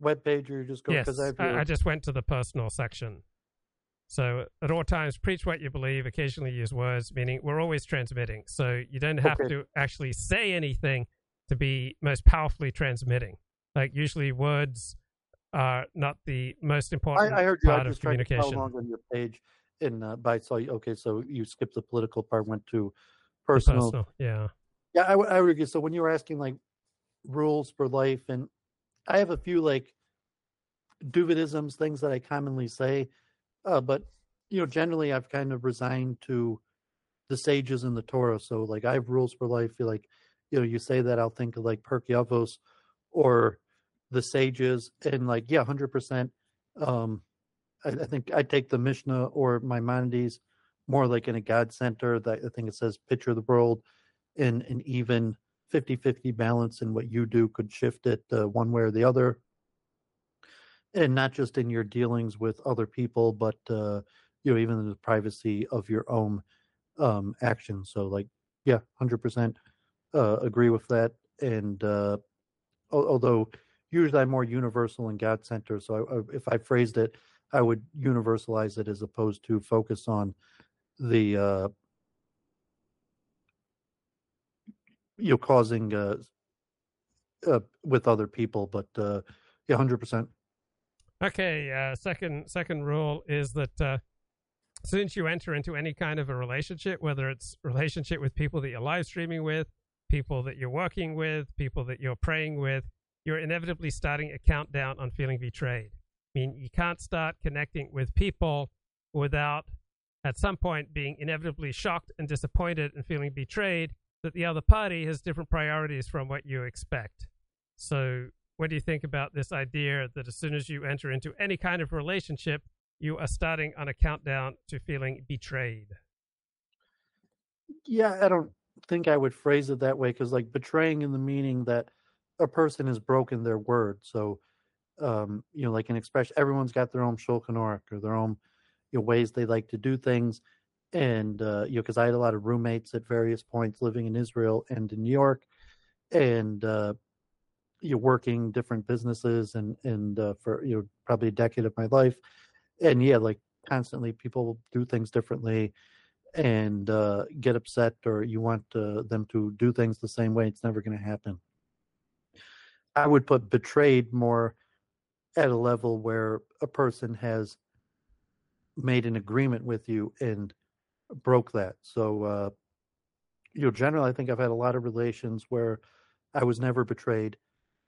web page, or you just go? Yes, I. I just went to the personal section. So at all times, preach what you believe. Occasionally use words, meaning we're always transmitting. So you don't have okay. to actually say anything to be most powerfully transmitting. Like usually words are not the most important I, I heard you. part I of communication. How long on your page? In uh, by you. Okay, so you skipped the political part, went to personal. personal yeah. Yeah, I, I would agree. So when you were asking like rules for life, and I have a few like Duvidisms, things that I commonly say, uh, but you know, generally I've kind of resigned to the sages in the Torah. So like I have rules for life. Feel like you know, you say that I'll think of like Pirkei Avos or the sages and like yeah 100% um I, I, think i take the mishnah or maimonides more like in a god center that i think it says picture of the world in an even 50-50 balance and what you do could shift it uh, one way or the other and not just in your dealings with other people but uh you know even the privacy of your own um actions so like yeah 100% uh agree with that and uh although usually I'm more universal and God centered. So I, if I phrased it, I would universalize it as opposed to focus on the uh, you know causing uh, uh, with other people. But uh, yeah, hundred percent. Okay. Uh, second second rule is that uh, since you enter into any kind of a relationship, whether it's relationship with people that you're live streaming with, people that you're working with, people that you're praying with, you're inevitably starting a countdown on feeling betrayed. I mean, you can't start connecting with people without at some point being inevitably shocked and disappointed and feeling betrayed that the other party has different priorities from what you expect. So, what do you think about this idea that as soon as you enter into any kind of relationship, you are starting on a countdown to feeling betrayed? Yeah, I don't think I would phrase it that way because, like, betraying in the meaning that a person has broken their word. So, um, you know, like an expression, everyone's got their own shulchan or their own you know, ways they like to do things. And, uh, you know, because I had a lot of roommates at various points living in Israel and in New York and, uh, you're working different businesses and, and, uh, for, you know, probably a decade of my life. And yeah, like constantly people do things differently and uh, get upset or you want uh, them to do things the same way, it's never going to happen. I would put betrayed more at a level where a person has made an agreement with you and broke that. So, uh, you know, generally, I think I've had a lot of relations where I was never betrayed,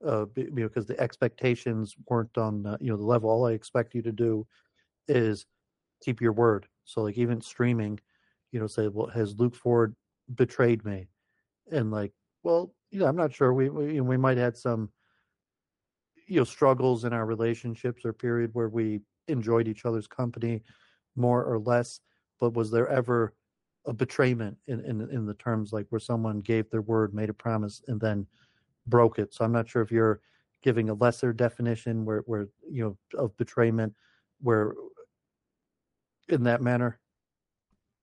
uh, because the expectations weren't on, uh, you know, the level. All I expect you to do is keep your word. So, like, even streaming, you know, say, well, has Luke Ford betrayed me? And like, well, you know, I'm not sure. We we, we might have had some, you know, struggles in our relationships or period where we enjoyed each other's company more or less. But was there ever a betrayment in, in in the terms like where someone gave their word, made a promise, and then broke it? So I'm not sure if you're giving a lesser definition where where you know of betrayment, where in that manner.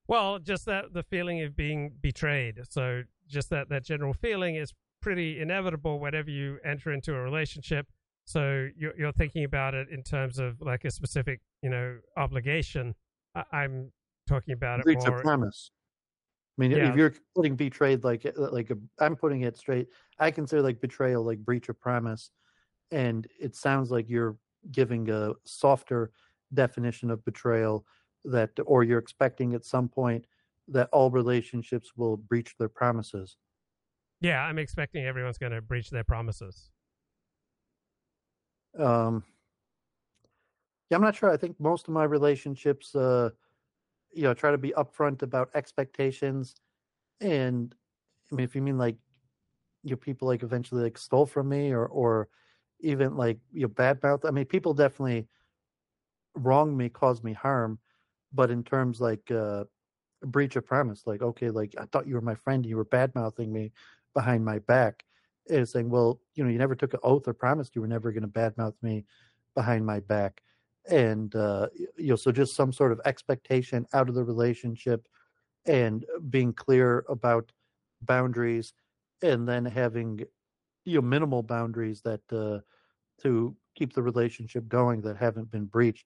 Well, just that the feeling of being betrayed. So just that that general feeling is pretty inevitable whenever you enter into a relationship. So you're, you're thinking about it in terms of like a specific, you know, obligation. I, am talking about it more. of promise. I mean, Yeah. if you're putting betrayed like like a, I'm putting it straight. I consider like betrayal like breach of promise, and it sounds like you're giving a softer definition of betrayal that, or you're expecting at some point that all relationships will breach their promises. Yeah, I'm expecting everyone's going to breach their promises. Um, yeah, I'm not sure. I think most of my relationships, uh, you know, try to be upfront about expectations, and I mean, if you mean like your people like eventually like stole from me, or or even like you know bad mouth. I mean, people definitely wronged me, caused me harm, but in terms like uh, breach of promise, like okay, like I thought you were my friend, you were bad mouthing me behind my back, is saying, well, you know, you never took an oath or promised you were never going to badmouth me behind my back, and uh, you know, so just some sort of expectation out of the relationship, and being clear about boundaries, and then having you know minimal boundaries that uh, to keep the relationship going that haven't been breached,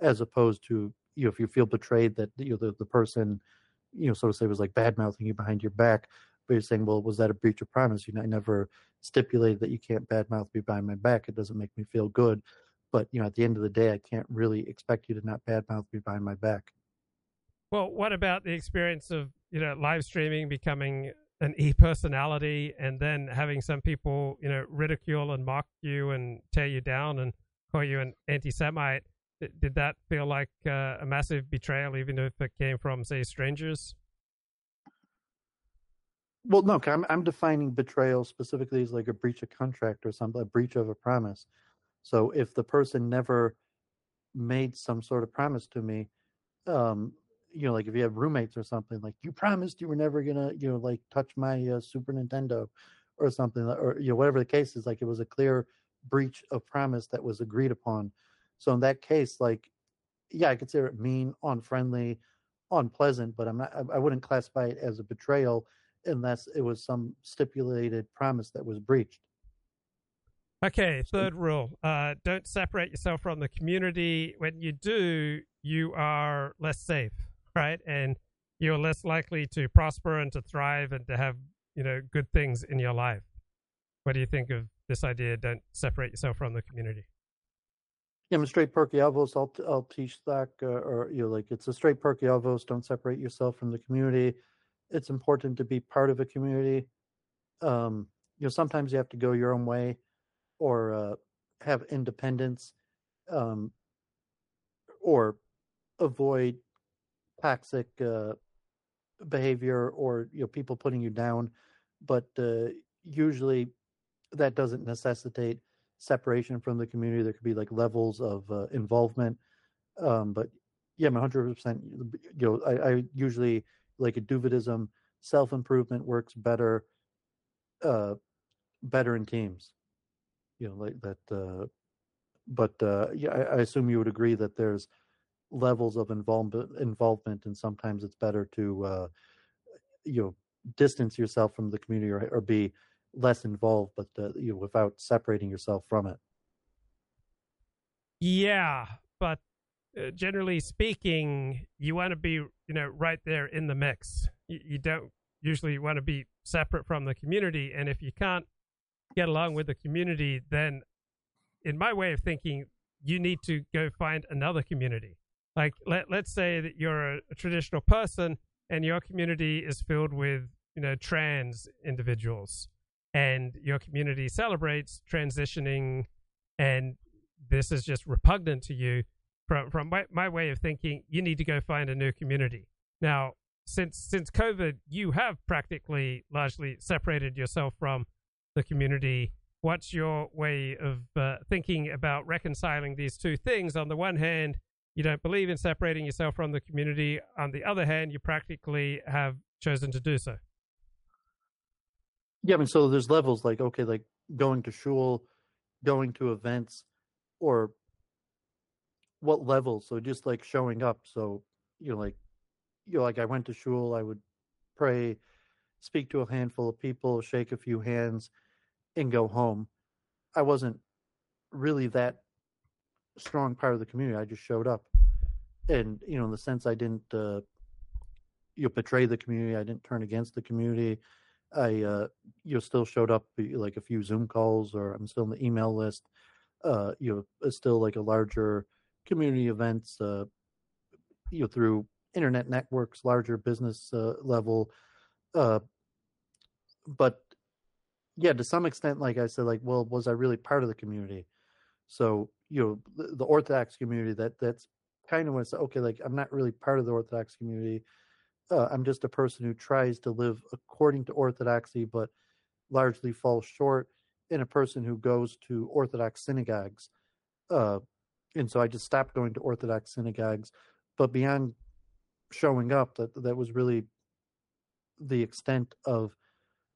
as opposed to you know if you feel betrayed that you know the, the person you know so to say was like bad mouthing you behind your back but you're saying well was that a breach of promise? You know i never stipulated that you can't badmouth me behind my back. It doesn't make me feel good but you know at the end of the day i can't really expect you to not badmouth me behind my back Well, what about the experience of you know live streaming becoming an e-personality and then having some people you know ridicule and mock you and tear you down and call you an anti-Semite? Did, did that feel like uh, a massive betrayal, even if it came from say strangers? well no i'm i'm defining betrayal specifically as like a breach of contract or something a breach of a promise so if the person never made some sort of promise to me um you know like if you have roommates or something like you promised you were never gonna you know like touch my uh, super nintendo or something or you know whatever the case is like it was a clear breach of promise that was agreed upon. So in that case like yeah i consider it mean unfriendly unpleasant but i'm not I- i wouldn't classify it as a betrayal unless it was some stipulated promise that was breached Okay, third rule: uh, don't separate yourself from the community. When you do, you are less safe, right? And you're less likely to prosper and to thrive and to have you know good things in your life. What do you think of this idea? Don't separate yourself from the community. Yeah, I'm a straight Pirkei I'll I'll teach that, uh, or you know, like it's a straight Pirkei Don't separate yourself from the community. It's important to be part of a community. Um, you know, sometimes you have to go your own way, or uh, have independence, um, or avoid toxic uh, behavior or you know people putting you down. But uh, usually, that doesn't necessitate separation from the community. There could be like levels of uh, involvement. Um, but yeah, I'm 100%. You know, I, I usually like a Duvidism, self improvement works better, uh, better in teams. You know, like that. Uh, but uh, yeah, I, I assume you would agree that there's levels of involvement, involvement, and sometimes it's better to, uh, you know, distance yourself from the community or, or be less involved, but uh, you know, without separating yourself from it. Yeah, but uh, generally speaking, you want to be, you know, right there in the mix. You, you don't usually want to be separate from the community, and if you can't get along with the community, then, in my way of thinking, you need to go find another community. Like, let let's say that you're a, a traditional person, and your community is filled with, you know, trans individuals and your community celebrates transitioning and this is just repugnant to you from from my, my way of thinking you need to go find a new community now since since covid you have practically largely separated yourself from the community what's your way of uh, thinking about reconciling these two things on the one hand you don't believe in separating yourself from the community on the other hand you practically have chosen to do so yeah, I mean, so there's levels like okay, like going to shul, going to events, or what level? So just like showing up. So you know, like you know, like I went to shul, I would pray, speak to a handful of people, shake a few hands, and go home. I wasn't really that strong part of the community. I just showed up, and you know, in the sense I didn't, uh, you know, betray the community. I didn't turn against the community. I uh, you know still showed up like a few Zoom calls, or I'm still in the email list. Uh, you know, still like a larger community events. Uh, you know, through internet networks, larger business uh, level. Uh, but yeah, to some extent, like I said, like, well, was I really part of the community? So you know, the, the Orthodox community. That that's kind of when it's okay. Like, I'm not really part of the Orthodox community uh, I'm just a person who tries to live according to orthodoxy, but largely falls short, and a person who goes to Orthodox synagogues. Uh, and so I just stopped going to Orthodox synagogues. But beyond showing up, that that was really the extent of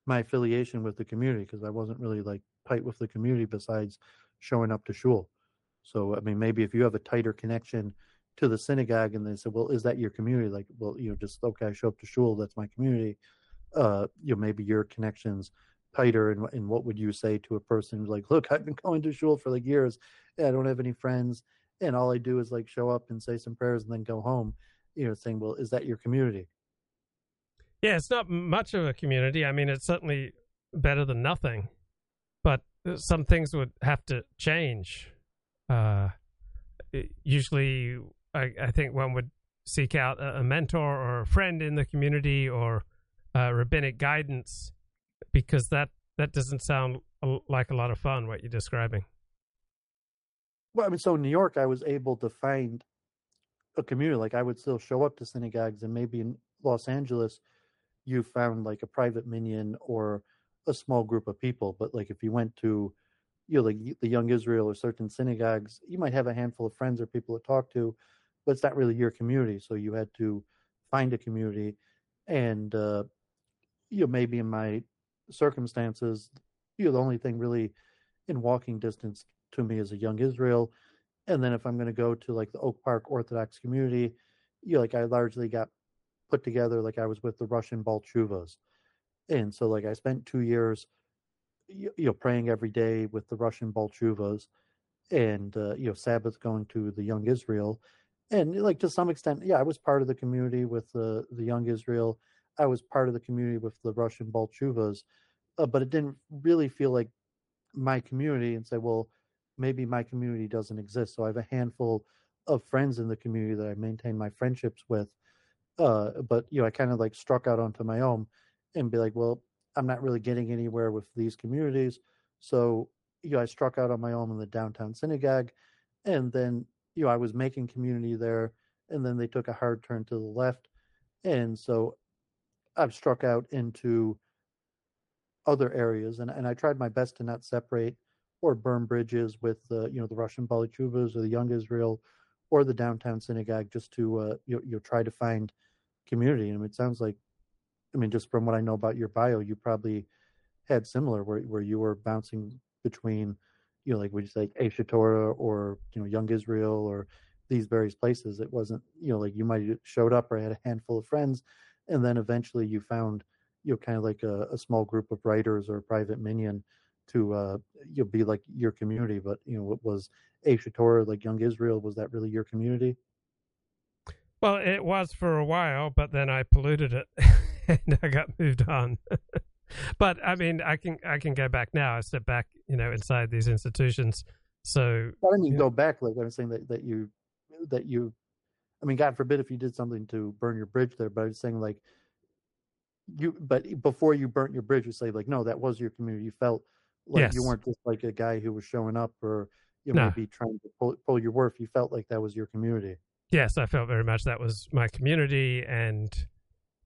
my affiliation with the community because I wasn't really like tight with the community besides showing up to shul. So I mean, maybe if you have a tighter connection to the synagogue and they said, well, is that your community? Like, well, you know, just, okay, I show up to shul, that's my community. Uh, you know, maybe your connections tighter and, and what would you say to a person who's like, look, I've been going to shul for like years I don't have any friends and all I do is like show up and say some prayers and then go home, you know, saying, well, is that your community? Yeah, it's not much of a community. I mean, it's certainly better than nothing, but some things would have to change. Uh, usually I, I think one would seek out a, mentor or a friend in the community or uh, rabbinic guidance because that that doesn't sound like a lot of fun what you're describing. Well, I mean, so in New York, I was able to find a community. Like I would still show up to synagogues, and maybe in Los Angeles, you found like a private minyan or a small group of people. But like if you went to, you know, like the Young Israel or certain synagogues, you might have a handful of friends or people to talk to, but it's not really your community. So you had to find a community, and uh, you know maybe in my circumstances, you know the only thing really in walking distance to me is a young Israel, and then if I'm going to go to like the Oak Park Orthodox community, you know, like I largely got put together like I was with the Russian Baal Teshuvas, and so like I spent two years, you, you know, praying every day with the Russian Baal Teshuvas, and uh, you know Sabbath going to the Young Israel and like to some extent, yeah, I was part of the community with the the young Israel. I was part of the community with the Russian Baal Teshuvas, uh, but it didn't really feel like my community. And say, well, maybe my community doesn't exist. So I have a handful of friends in the community that I maintain my friendships with. Uh, but you know, I kind of like struck out onto my own and be like, well, I'm not really getting anywhere with these communities. So you know, I struck out on my own in the downtown synagogue, and then you know, I was making community there, and then they took a hard turn to the left, and so I've struck out into other areas, and and I tried my best to not separate or burn bridges with uh, you know the Russian Baal Teshuvas or the Young Israel or the downtown synagogue, just to uh, you you try to find community. And it sounds like, I mean, just from what I know about your bio, you probably had similar where where you were bouncing between, you know, like would you say Aish HaTorah or you know Young Israel or these various places. It wasn't you know like you might have showed up or had a handful of friends, and then eventually you found you know kind of like a, a small group of writers or a private minyan to uh you know, be like your community. But you know, what was Aish HaTorah like Young Israel? Was that really your community? Well, it was for a while, but then I polluted it and I got moved on. but I mean, I can I can go back now. I step back, you know, inside these institutions. So I mean, you go back. Like I'm saying that that you that you. I mean, God forbid if you did something to burn your bridge there, but I was saying like you. But before you burnt your bridge, you say like, no, that was your community. You felt like Yes. you weren't just like a guy who was showing up or you know No. maybe trying to pull, pull your worth. You felt like that was your community. yes, I felt very much that was my community, and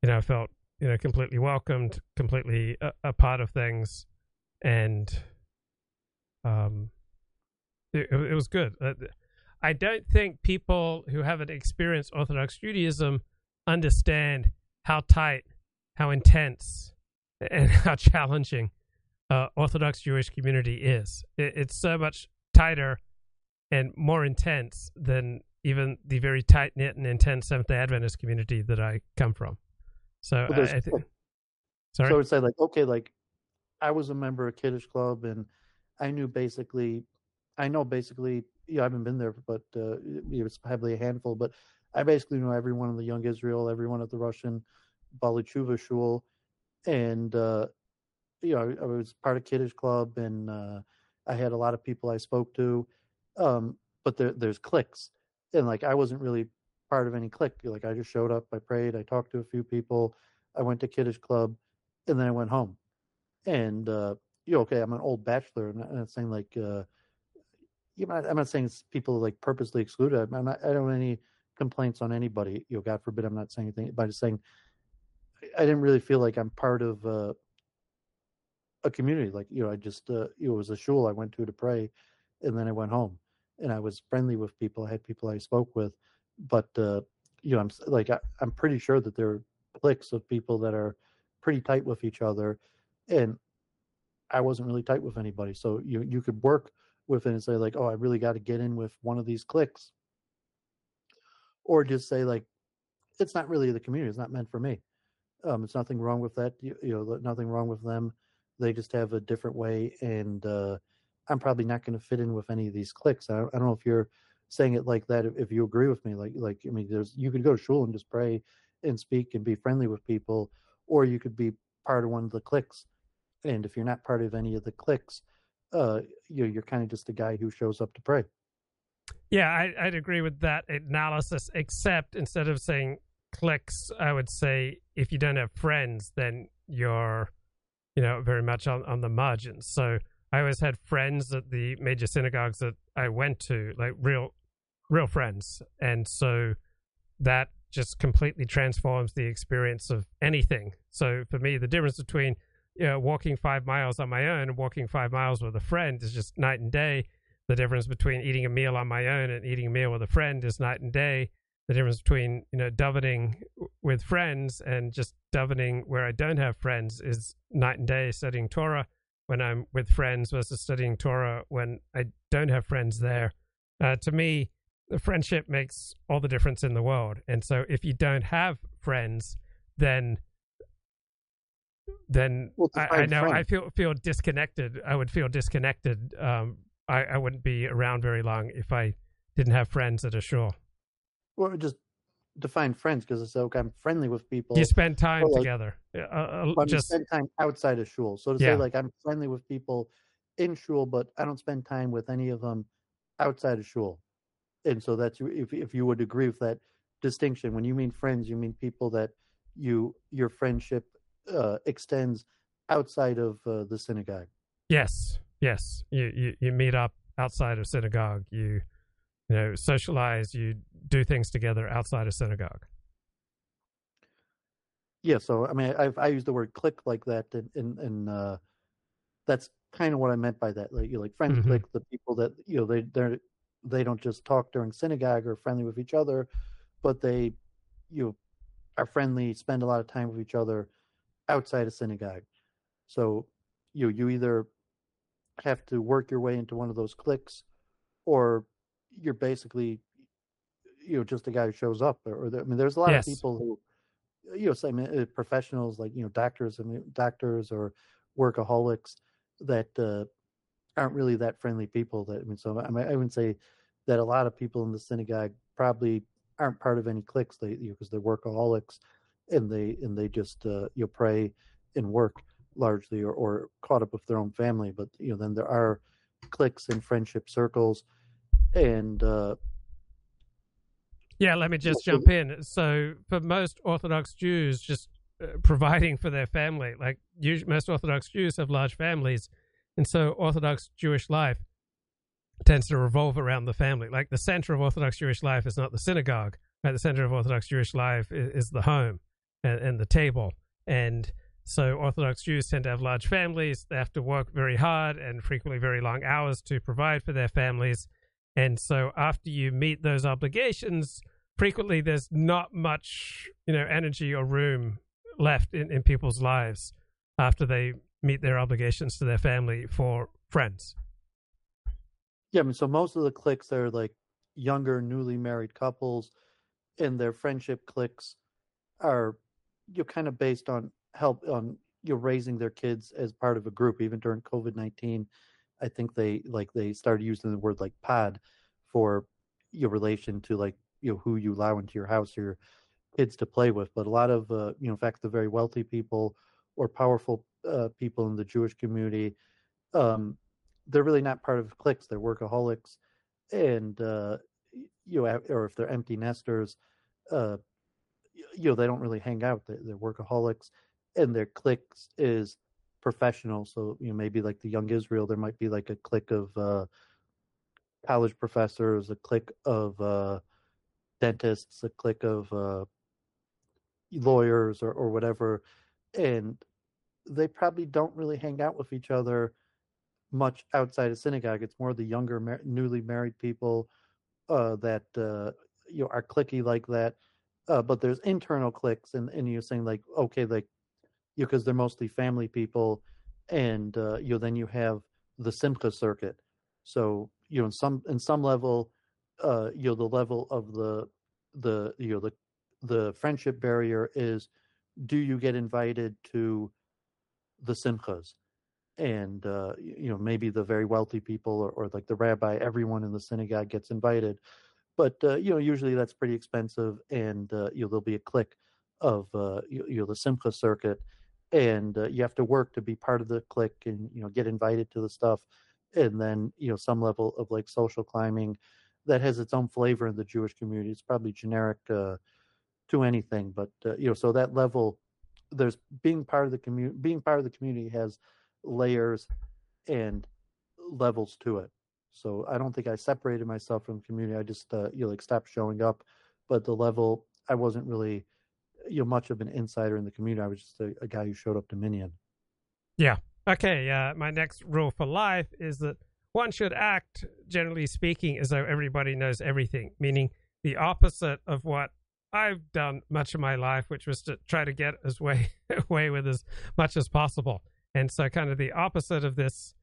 you know, I felt you know completely welcomed, completely a, a part of things, and um, it, it was good. Uh, I don't think people who haven't experienced Orthodox Judaism understand how tight, how intense, and how challenging uh, Orthodox Jewish community is. It, it's so much tighter and more intense than even the very tight knit and intense Seventh Day Adventist community that I come from. So Well, I, I think. Sorry. So I would say like, okay, like I was a member of Kiddush Club and I knew basically, I know basically, you know, I haven't been there, but uh, it was probably a handful, but I basically know everyone in the Young Israel, everyone at the Russian Baal Teshuva Shul. And, uh, you know, I was part of Kiddush Club and uh, I had a lot of people I spoke to. Um, but there, there's cliques. And like, I wasn't really part of any clique. Like, I just showed up, I prayed, I talked to a few people, I went to Kiddush Club and then I went home. And uh, you know, okay, I'm an old bachelor, and I'm not saying like uh, you know, I'm not saying people like purposely excluded. I'm not. I don't have any complaints on anybody. You know, God forbid, I'm not saying anything. By just saying, I didn't really feel like I'm part of uh, a community. Like you know, I just uh, it was a shul I went to to pray, and then I went home, and I was friendly with people. I had people I spoke with, but uh, you know, I'm like I, I'm pretty sure that there are cliques of people that are pretty tight with each other, and I wasn't really tight with anybody. So you you could work with it and say like, oh, I really got to get in with one of these cliques, or just say like, it's not really the community. It's not meant for me. Um, it's nothing wrong with that. You, you know, nothing wrong with them. They just have a different way, and uh, I'm probably not going to fit in with any of these cliques. I, I don't know if you're saying it like that. If, you agree with me, like like I mean, there's you could go to shul and just pray and speak and be friendly with people, or you could be part of one of the cliques. And if you're not part of any of the cliques, uh, you know, you're kind of just a guy who shows up to pray. Yeah, I, I'd agree with that analysis, except instead of saying cliques, I would say if you don't have friends, then you're, you know, very much on, on the margins. So I always had friends at the major synagogues that I went to, like real, real friends. And so that just completely transforms the experience of anything. So for me, the difference between, you know, walking five miles on my own and walking five miles with a friend is just night and day the difference between eating a meal on my own and eating a meal with a friend is night and day. The difference between you know davening with friends and just davening where I don't have friends is night and day. Studying Torah when I'm with friends versus studying Torah when I don't have friends there. Uh, to me, the friendship makes all the difference in the world. And so, if you don't have friends, then then Well, I, I know I feel feel disconnected. I would feel disconnected. Um, I, I wouldn't be around very long if I didn't have friends at a shore. Or just define friends because it's okay. I'm friendly with people. You spend time like- together. Uh, uh, just spend time outside of shul. So to Yeah. say like I'm friendly with people in shul, but I don't spend time with any of them outside of shul. And so that's if if you would agree with that distinction. When you mean friends, you mean people that you your friendship uh, extends outside of uh, the synagogue. yes, yes. You, you you meet up outside of synagogue. You you know socialize. You do things together outside of synagogue. Yeah, so I mean, I've I use the word clique like that and and, in uh, that's kind of what I meant by that. Like you like friends Mhm. clique, the people that you know they they they don't just talk during synagogue or friendly with each other, but they you know, are friendly, spend a lot of time with each other outside of synagogue. So you know, you either have to work your way into one of those cliques, or you're basically you know just a guy who shows up. Or, or I mean, there's a lot Yes. of people who you know, say I mean, uh, professionals like you know doctors, mean, doctors or workaholics that uh, aren't really that friendly people. That I mean, so I, mean, I would say that a lot of people in the synagogue probably aren't part of any cliques. They you know, because they're workaholics, and they and they just uh, you know, pray and work largely, or, or caught up with their own family. But you know, then there are cliques and friendship circles, and uh, Yeah, let me just jump in. So, for most Orthodox Jews, just uh, providing for their family, like most Orthodox Jews have large families, and so Orthodox Jewish life tends to revolve around the family. Like the center of Orthodox Jewish life is not the synagogue, right? The center of Orthodox Jewish life is, is the home and, and the table. And so Orthodox Jews tend to have large families. They have to work very hard and frequently very long hours to provide for their families. And so after you meet those obligations, frequently there's not much, you know, energy or room left in, in people's lives after they meet their obligations to their family for friends. Yeah, I mean, so most of the cliques are like younger, newly married couples, and their friendship cliques are you know, kind of based on help on you know, raising their kids as part of a group. Even during COVID nineteen, I think they like they started using the word like pod for your relation to like you know who you allow into your house, your kids to play with. But a lot of uh, you know, in fact, the very wealthy people or powerful uh, people in the Jewish community. Um, they're really not part of cliques. They're workaholics, and uh, you know, or if they're empty nesters, uh, you know, they don't really hang out. They're, they're workaholics, and their cliques is professional. So you know, maybe like the Young Israel, there might be like a clique of uh, college professors, a clique of uh, dentists, a clique of uh, lawyers, or, or whatever, and they probably don't really hang out with each other much outside of synagogue. It's more the younger, mar- newly married people uh, that uh, you know are cliquey like that. Uh, but there's internal cliques, and, and you're saying like, okay, like you because they're mostly family people, and uh, you know then you have the simcha circuit. So you know in some in some level, uh, you know the level of the the you know the the friendship barrier is, do you get invited to the simchas? and uh, you know maybe the very wealthy people or, or like the rabbi everyone in the synagogue gets invited but uh, you know usually that's pretty expensive and uh, you know there'll be a clique of uh, you, you know the simcha circuit and uh, you have to work to be part of the clique and you know get invited to the stuff and then you know some level of like social climbing that has its own flavor in the jewish community it's probably generic uh, to anything but uh, you know so that level there's being part of the community being part of the community has layers and levels to it. So I don't think I separated myself from the community. I just uh, you know like stopped showing up, but the level I wasn't really you know much of an insider in the community. I was just a, a guy who showed up to Minyan. Yeah. Okay. Uh, my next rule for life is that one should act, generally speaking, as though everybody knows everything, meaning the opposite of what I've done much of my life, which was to try to get as way away with as much as possible. And so, kind of the opposite of this,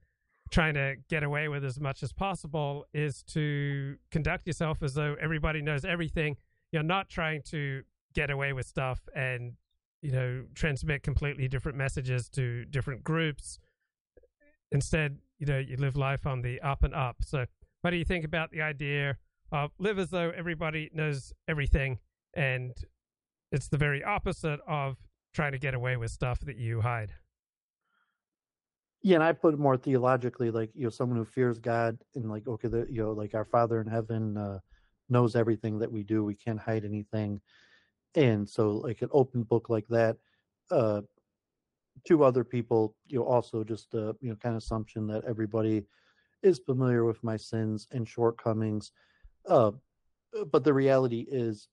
trying to get away with as much as possible, is to conduct yourself as though everybody knows everything. You're not trying to get away with stuff and you know transmit completely different messages to different groups. Instead you know you live life on the up and up. So what do you think about the idea of live as though everybody knows everything and it's the very opposite of trying to get away with stuff that you hide? Yeah, and I put it more theologically, like you know, someone who fears God and like okay, the, you know, like our Father in heaven uh, knows everything that we do. We can't hide anything, and so like an open book like that. Uh, to other people, you know, also just uh, you know, kind of assumption that everybody is familiar with my sins and shortcomings. Uh, but the reality is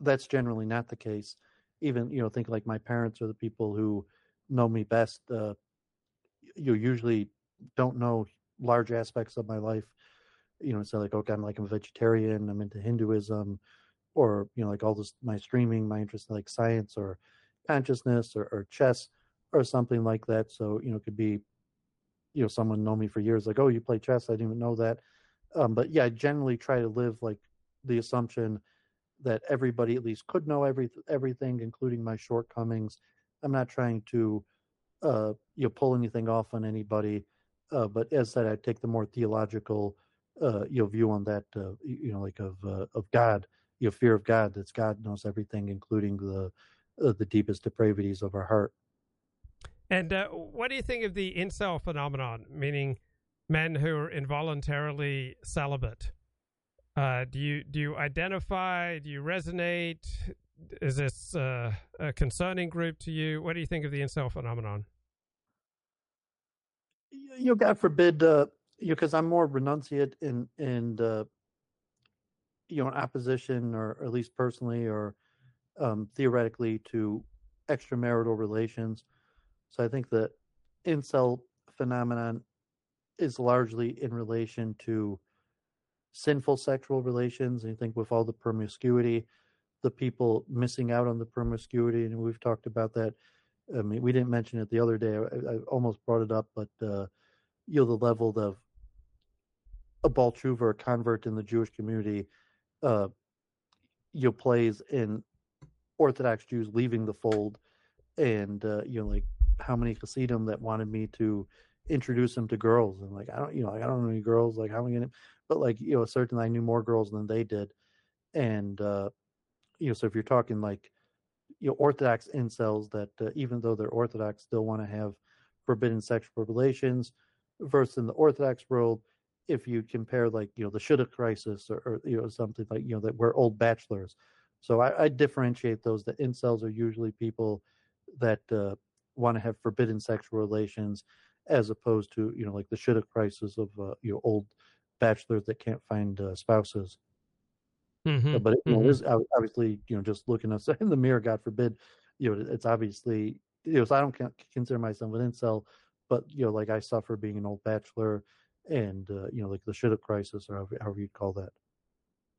that's generally not the case. Even you know, think like my parents are the people who know me best. Uh, you usually don't know large aspects of my life. You know, so like, okay, I'm like I'm a vegetarian, I'm into Hinduism, or you know, like all this my streaming, my interest in like science or consciousness or, or chess or something like that. So, you know, it could be, you know, someone know me for years, like, oh, you play chess, I didn't even know that. Um, but yeah, I generally try to live like the assumption that everybody at least could know every everything, including my shortcomings. I'm not trying to uh, you know pull anything off on anybody, uh, but as said, I take the more theological uh, you know view on that. Uh, you know, like of uh, of God, you know, fear of God. That God knows everything, including the uh, the deepest depravities of our heart. And uh, what do you think of the incel phenomenon, meaning men who are involuntarily celibate? Uh, do you do you identify? Do you resonate? Is this uh, a concerning group to you? What do you think of the incel phenomenon? You know, God forbid, uh, you know, because I'm more renunciate and and uh, you know, opposition, or, at least personally, or um, theoretically, to extramarital relations. So I think the incel phenomenon is largely in relation to sinful sexual relations. And I think with all the promiscuity, the people missing out on the promiscuity, and we've talked about that. I mean, we didn't mention it the other day. I, I almost brought it up, but uh, you know, the level of a Baal Teshuva, a convert in the Jewish community, uh, you know, plays in Orthodox Jews leaving the fold, and uh, you know, like how many Hasidim that wanted me to introduce them to girls, and like I don't, you know, like I don't know any girls. Like how am I gonna? But like you know, certainly I knew more girls than they did, and uh, you know, so if you're talking like you know Orthodox incels that uh, even though they're Orthodox, still want to have forbidden sexual relations, versus in the Orthodox world, if you compare like you know the Shidduch crisis or, or, you know something like you know that we're old bachelors. So I, I differentiate those. The incels are usually people that uh, want to have forbidden sexual relations, as opposed to you know like the Shidduch crisis of uh, you know old bachelors that can't find uh, spouses. Mm-hmm. But it, mm-hmm. obviously you know just looking us in the mirror, God forbid, you know it's obviously you know so I don't consider myself an incel, but you know like I suffer being an old bachelor, and uh, you know like the Shidduch crisis or however, however you'd call that.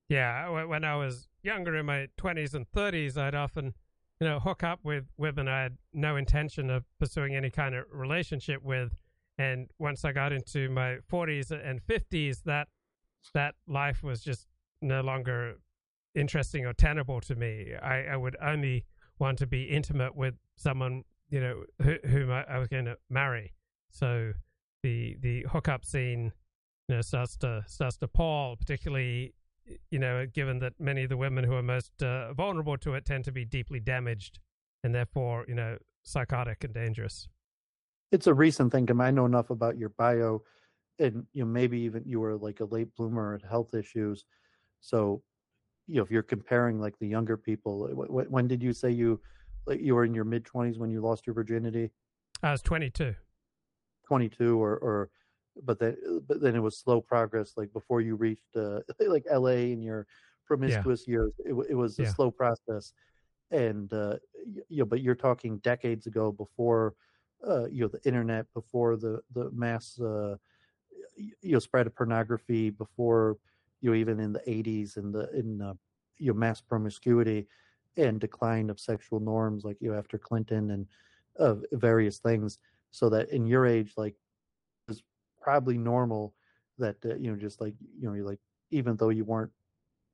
Yeah, when I was younger in my 20s and 30s, I'd often, you know, hook up with women I had no intention of pursuing any kind of relationship with. And once I got into my 40s and 50s, that that life was just no longer interesting or tenable to me. I, I would only want to be intimate with someone, you know, who, whom I, I was going to marry. So the the hookup scene, you know, starts to starts to pall, particularly you know, given that many of the women who are most uh, vulnerable to it tend to be deeply damaged and therefore, you know, psychotic and dangerous. It's a recent thing. and I know enough about your bio, and you know, maybe even you were like a late bloomer at health issues. So, you know, if you're comparing like the younger people, when did you say you like you were in your mid twenties when you lost your virginity? I was 22. 22 or or but then but then it was slow progress like before you reached uh, like la in your promiscuous yeah. years it, it was a yeah. slow process and uh you know but you're talking decades ago before uh you know the internet before the the mass uh you know spread of pornography before you know even in the 80s and the in uh, you know mass promiscuity and decline of sexual norms like you know after clinton and uh, various things so that in your age like it's probably normal that uh, you know just like you know you're like even though you weren't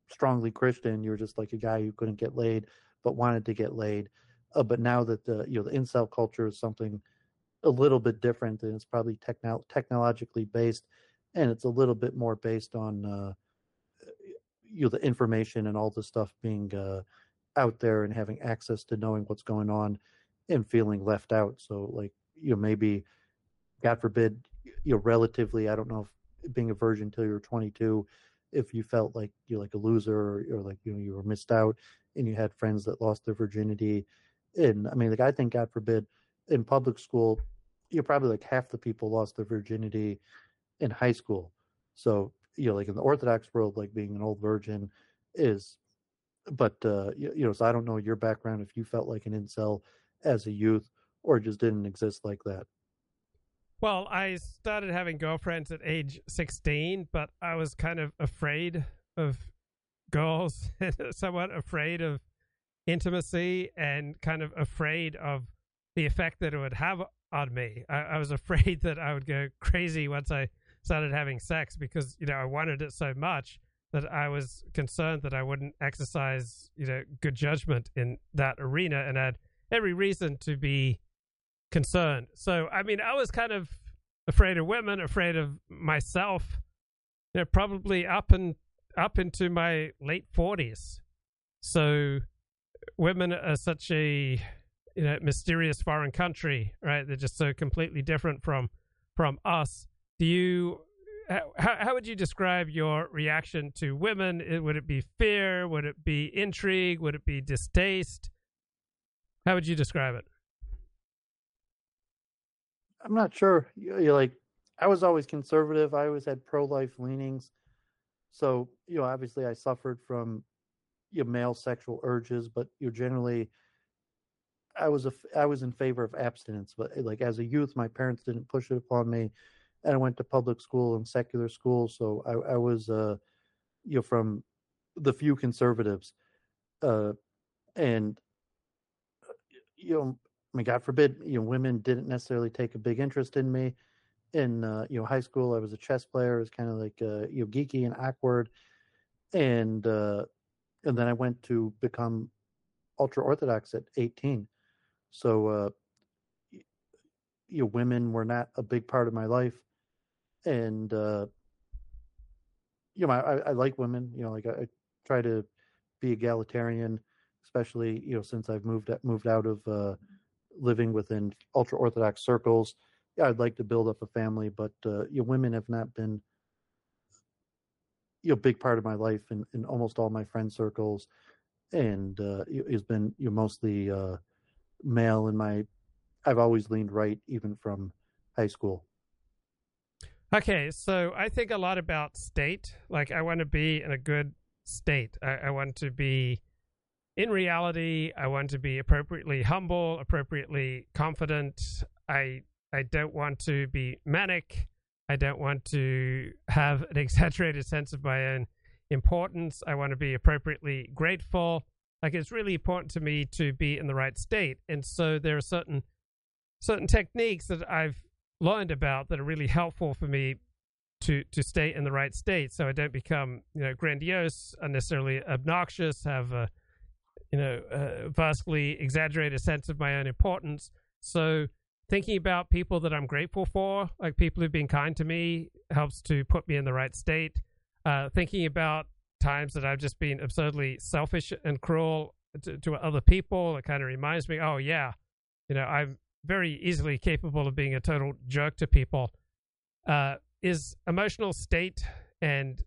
strongly christian you were just like a guy who couldn't get laid but wanted to get laid uh, but now that the you know the incel culture is something a little bit different and it's probably techno- technologically based and it's a little bit more based on uh, you know the information and all the stuff being uh, out there and having access to knowing what's going on and feeling left out so like you know maybe god forbid you know, relatively, I don't know if being a virgin until you were 22, if you felt like you're like a loser or, or, like, you know, you were missed out and you had friends that lost their virginity. And I mean, like, I think, God forbid, in public school, you're probably like half the people lost their virginity in high school. So, you know, like in the Orthodox world, like being an old virgin is, but, uh, you, you know, so I don't know your background if you felt like an incel as a youth or just didn't exist like that. Well, I started having girlfriends at age 16, but I was kind of afraid of girls, somewhat afraid of intimacy, and kind of afraid of the effect that it would have on me. I, I was afraid that I would go crazy once I started having sex because, you know, I wanted it so much that I was concerned that I wouldn't exercise, you know, good judgment in that arena and I had every reason to be concerned. So, I mean, I was kind of afraid of women, afraid of myself, you know, probably up and up into my late forties. So, women are such a you know mysterious foreign country, right? They're just so completely different from from us. Do you? How, how would you describe your reaction to women? Would it be fear? Would it be intrigue? Would it be distaste? How would you describe it? I'm not sure. You're like, I was always conservative. I always had pro-life leanings. So, you know, obviously I suffered from your know, male sexual urges, but you generally I was a, I was in favor of abstinence. But like as a youth, my parents didn't push it upon me, and I went to public school and secular school, so I, I was uh, you know from the few conservatives, uh, and you know, I mean, God forbid, you know, women didn't necessarily take a big interest in me. In uh, you know high school, I was a chess player. I was kind of like uh, you know geeky and awkward, and uh, and then I went to become ultra orthodox at 18. So uh, you know, women were not a big part of my life, and uh, you know, I, I like women. You know, like I, I try to be egalitarian, especially you know since I've moved moved out of uh, living within ultra orthodox circles. Yeah, I'd like to build up a family, but uh, you know, women have not been you know big part of my life in, in almost all my friend circles, and uh, has been you know, mostly uh, male. In my, I've always leaned right, even from high school. Okay, so I think a lot about state. Like, I want to be in a good state. I, I want to be in reality, I want to be appropriately humble, appropriately confident. I I don't want to be manic. I don't want to have an exaggerated sense of my own importance. I want to be appropriately grateful. Like it's really important to me to be in the right state. And so there are certain certain techniques that I've learned about that are really helpful for me to to stay in the right state so I don't become, you know, grandiose, unnecessarily obnoxious, have a you know, a vastly exaggerated sense of my own importance. So thinking about people that I'm grateful for, like people who've been kind to me, helps to put me in the right state. Uh, thinking about times that I've just been absurdly selfish and cruel to, to other people, it kind of reminds me, oh yeah, you know, I'm very easily capable of being a total jerk to people. Uh, is emotional state and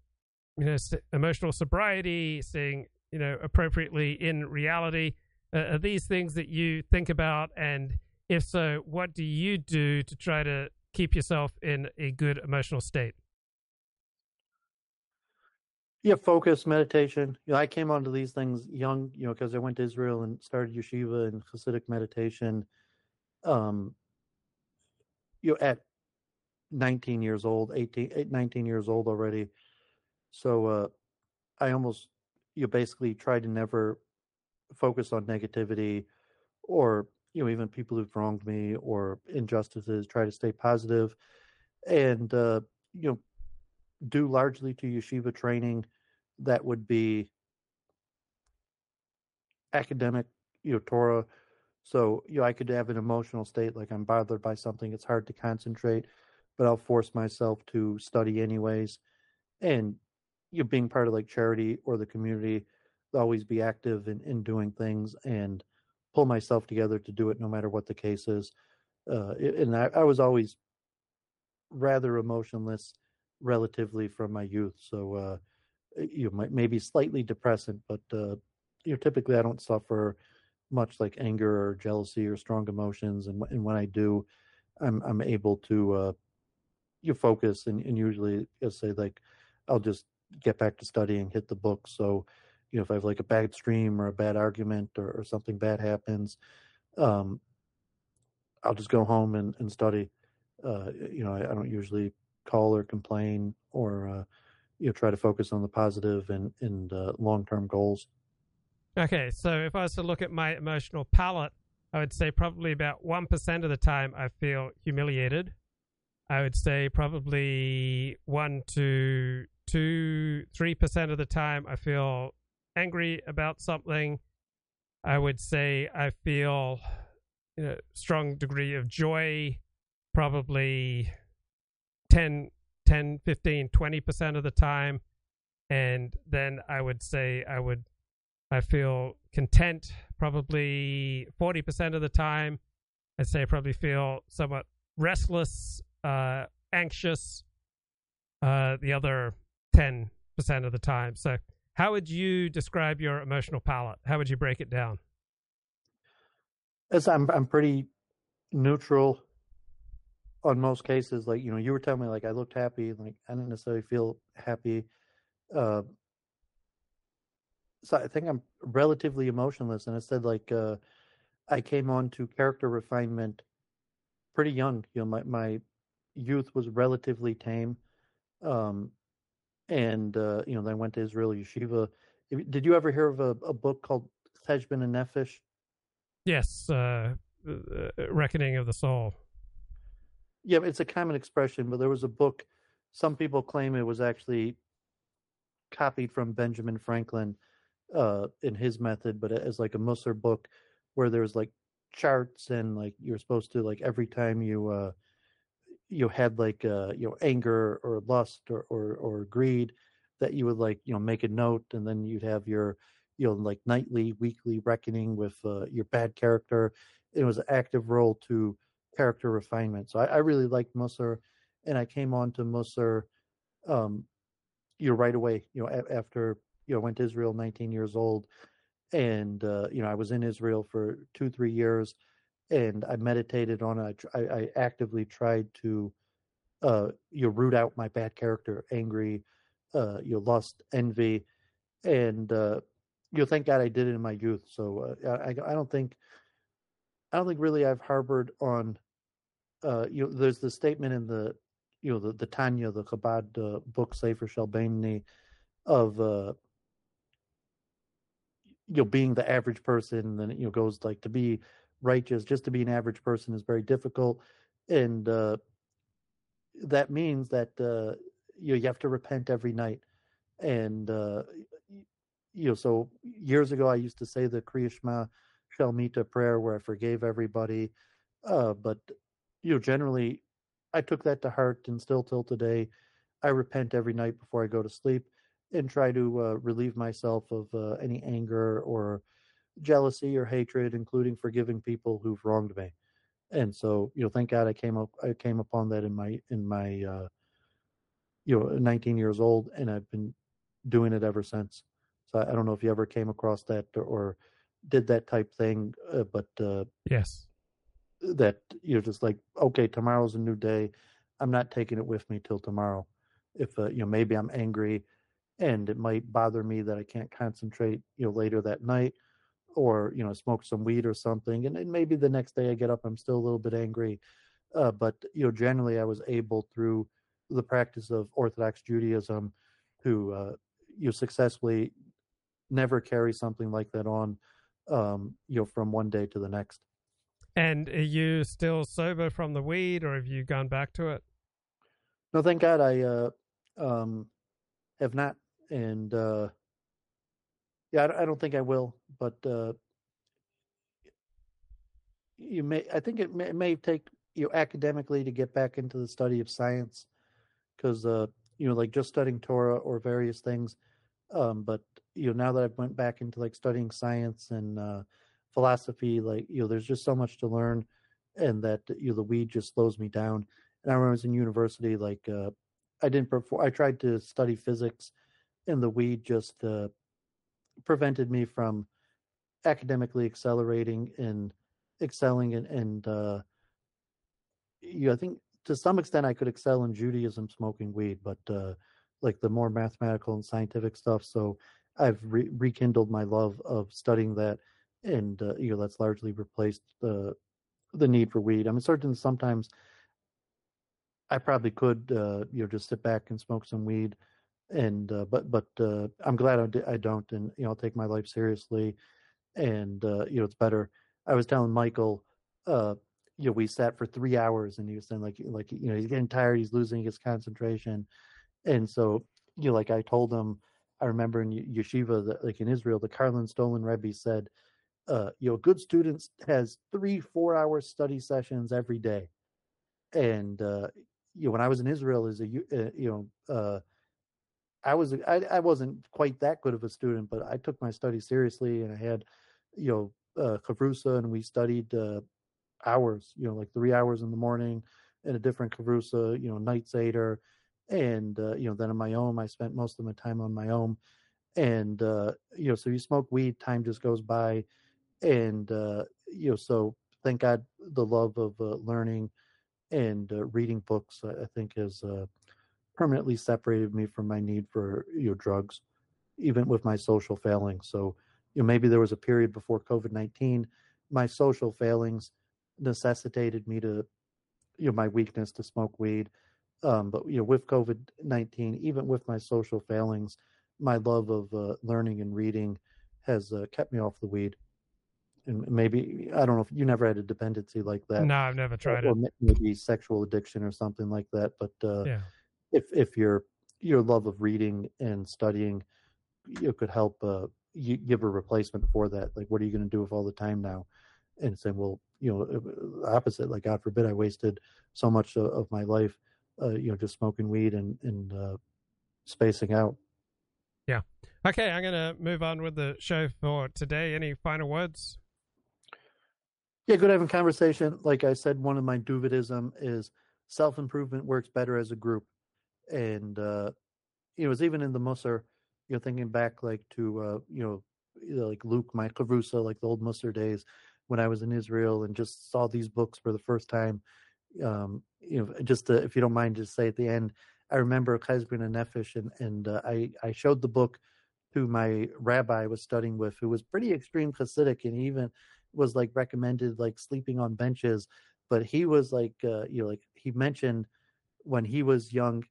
you know emotional sobriety, seeing you know, appropriately in reality? Uh, are these things that you think about? And if so, what do you do to try to keep yourself in a good emotional state? Yeah, focus, meditation. You know, I came onto these things young, you know, because I went to Israel and started yeshiva and Hasidic meditation. Um, you know, at 19 years old, 18, 19 years old already. So uh, I almost you basically try to never focus on negativity or you know even people who've wronged me or injustices try to stay positive and uh, you know do largely to yeshiva training that would be academic you know torah. So you know i could have an emotional state like i'm bothered by something it's hard to concentrate but i'll force myself to study anyways. And you being part of like charity or the community, always be active in, in doing things and pull myself together to do it no matter what the case is. Uh, and I, I, was always rather emotionless relatively from my youth. So, uh, you know, maybe slightly depressant, but, uh, you know, typically I don't suffer much like anger or jealousy or strong emotions. And, and when I do, I'm, I'm able to, uh, you focus and, and usually I'll say like, I'll just get back to studying, hit the book. So, you know, if I have like a bad stream or a bad argument or, or something bad happens, um, I'll just go home and, and study. Uh, you know, I, I, don't usually call or complain or uh, you know try to focus on the positive and and uh, long term goals. Okay, so if I was to look at my emotional palette, I would say probably about one percent of the time I feel humiliated. I would say probably one to two, three percent of the time I feel angry about something. I would say I feel know, strong degree of joy, probably 10, 10, 15, 20% of the time. And then I would say I would, I feel content probably 40% of the time. I'd say I probably feel somewhat restless, uh, anxious, uh, the other 10% of the time. So, how would you describe your emotional palette? How would you break it down? As I'm, I'm pretty neutral on most cases. Like you know, you were telling me like I looked happy. Like I didn't necessarily feel happy. Uh, so I think I'm relatively emotionless. And I said like uh, I came on to character refinement pretty young. You know, my my youth was relatively tame. Um, and uh, you know, then went to Israel Yeshiva. Did you ever hear of a, a book called Cheshbon HaNefesh? Yes, uh, uh, Reckoning of the Soul. Yeah, it's a common expression, but there was a book. Some people claim it was actually copied from Benjamin Franklin uh, in his method, but as like a Musser book where there's like charts and like you're supposed to like every time you uh, you had like uh, you know anger or lust or, or or greed that you would like you know make a note and then you'd have your you know like nightly weekly reckoning with uh, your bad character. It was an active role to character refinement. So i, I really liked musser and i came on to musser um you know right away you know a- after you know went to israel 19 years old and uh, you know i was in israel for two three years and I meditated on it. I, I actively tried to, uh, you know, root out my bad character, angry, uh, you know, lust, envy, and uh, you know, thank God I did it in my youth. So uh, I, I don't think, I don't think really I've harbored on, uh, you know, there's the statement in the, you know, the the Tanya, the Chabad uh, book, Sefer Shalbani, of you know being the average person, and you know goes like to be righteous just to be an average person is very difficult and uh, that means that uh, you know, you have to repent every night and uh, you know so years ago i used to say the kriya shema shalmita prayer where i forgave everybody uh, but you know generally i took that to heart and still till today i repent every night before i go to sleep and try to uh, relieve myself of uh, any anger or jealousy or hatred, including forgiving people who've wronged me. And so, you know, thank God I came up I came upon that in my in my uh you know 19 years old, and I've been doing it ever since. So I, I don't know if you ever came across that or, or did that type thing, uh, but uh, yes, that you're just like, okay, tomorrow's a new day. I'm not taking it with me till tomorrow. If uh, you know, maybe I'm angry, and it might bother me that I can't concentrate, you know, later that night or you know smoke some weed or something and then maybe the next day i get up i'm still a little bit angry uh, but you know generally i was able through the practice of orthodox judaism to uh, you successfully never carry something like that on um, you know from one day to the next. And are you still sober from the weed or have you gone back to it? No thank god i uh, um, have not and uh, yeah, I don't think I will, but uh, you may. I think it may, it may, take you academically to get back into the study of science, because uh, you know, like just studying Torah or various things. Um, but you know, now that I've went back into like studying science and uh, philosophy, like you know, there's just so much to learn, and that you know, the weed just slows me down. And I remember I was in university, like uh, I didn't before. I tried to study physics, and the weed just uh, prevented me from academically accelerating and excelling and, and uh, you know, I think to some extent I could excel in Judaism smoking weed, but uh, like the more mathematical and scientific stuff. So I've re- rekindled my love of studying that, and uh, you know that's largely replaced the the need for weed. I'm certain sometimes I probably could, uh, you know, just sit back and smoke some weed, and uh, but but uh, I'm glad I, d- I don't, and you know, I'll take my life seriously, and uh, you know, it's better. I was telling Michael, uh, you know, we sat for three hours, and he was saying like like you know he's getting tired, he's losing his concentration, and so you know, like I told him, I remember in yeshiva, that, like in Israel, the Karlin Stolin Rebbe said, uh, you know, good students has three four hour study sessions every day, and uh, you know, when I was in Israel as a uh, you know, uh, I was I, I wasn't quite that good of a student, but I took my study seriously, and I had you know uh, chavrusa, and we studied uh, hours, you know, like three hours in the morning, in a different chavrusa, you know, night seder, and uh, you know, then on my own, I spent most of my time on my own, and uh, you know, so you smoke weed, time just goes by, and uh, you know, so thank God the love of uh, learning and uh, reading books, I, I think, has uh, permanently separated me from my need for you know drugs, even with my social failings. So, you know, maybe there was a period before COVID nineteen, my social failings necessitated me to, you know, my weakness to smoke weed. Um, but you know, with COVID nineteen, even with my social failings, my love of uh, learning and reading has uh, kept me off the weed and maybe I don't know if you never had a dependency like that. No, I've never tried or, it. maybe sexual addiction or something like that. But uh, Yeah. If if your your love of reading and studying, you could help uh, you give a replacement for that. Like, what are you going to do with all the time now? And saying, well, you know, uh, opposite. Like, God forbid, I wasted so much of, of my life, uh, you know, just smoking weed and and uh, spacing out. Yeah. Okay, I'm going to move on with the show for today. Any final words? Yeah, good having conversation. Like I said, one of my duvidism is self improvement works better as a group, and uh, know, it's even in the Musser. You know, thinking back like to uh, you know, like Luke, my Chavrusa, like the old Musser days when I was in Israel and just saw these books for the first time. Um, you know, just to, if you don't mind, just say at the end, I remember Cheshbon and Nefesh, and and uh, I I showed the book to my rabbi I was studying with, who was pretty extreme Hasidic, and he even was like recommended like sleeping on benches. But he was like, uh, you know, like he mentioned when he was young,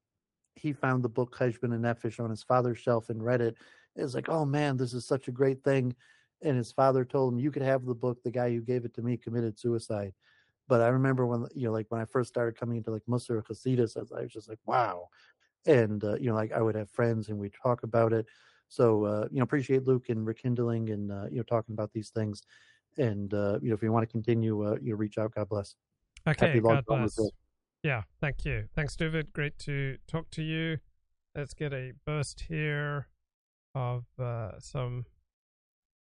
he found the book Cheshbon and Nefesh on his father's shelf and read it. It was like, oh man, this is such a great thing. And his father told him, you could have the book. The guy who gave it to me committed suicide. But I remember when, you know, like when I first started coming into like Musar Hasidus, I was just like, wow. And, uh, you know, like I would have friends and we'd talk about it. So, uh, you know, appreciate Luke and rekindling and, uh, you know, talking about these things. And, uh, you know, if you want to continue, uh, you know, reach out. God bless. Okay, God bless. Yeah, thank you. Thanks, David. Great to talk to you. Let's get a burst here of uh, some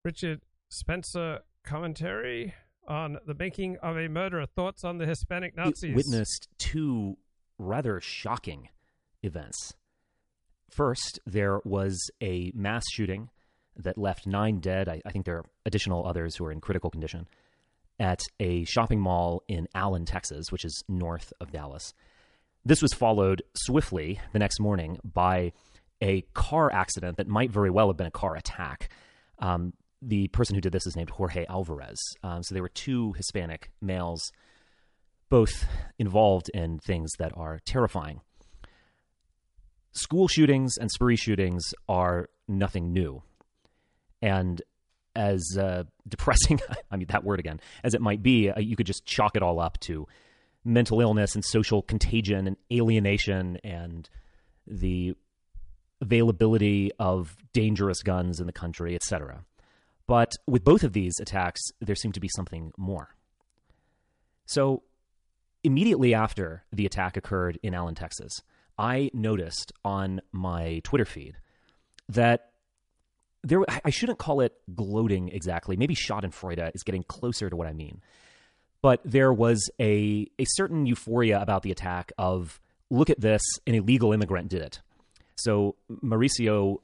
Richard Spencer commentary on the making of a murderer. Thoughts on the Hispanic Nazis? witnessed two rather shocking events. First, there was a mass shooting that left nine dead. I, I think there are additional others who are in critical condition at a shopping mall in Allen, Texas, which is north of Dallas. This was followed swiftly the next morning by a car accident that might very well have been a car attack. Um, the person who did this is named Jorge Alvarez. Um, so there were two Hispanic males, both involved in things that are terrifying. School shootings and spree shootings are nothing new. And as uh, depressing, I mean, that word again, as it might be, uh, you could just chalk it all up to mental illness and social contagion and alienation and the availability of dangerous guns in the country, etc. But with both of these attacks, there seemed to be something more. So, immediately after the attack occurred in Allen, Texas, I noticed on my Twitter feed that there I shouldn't call it gloating exactly. Maybe Schadenfreude is getting closer to what I mean. But there was a a certain euphoria about the attack of look at this, an illegal immigrant did it. So Mauricio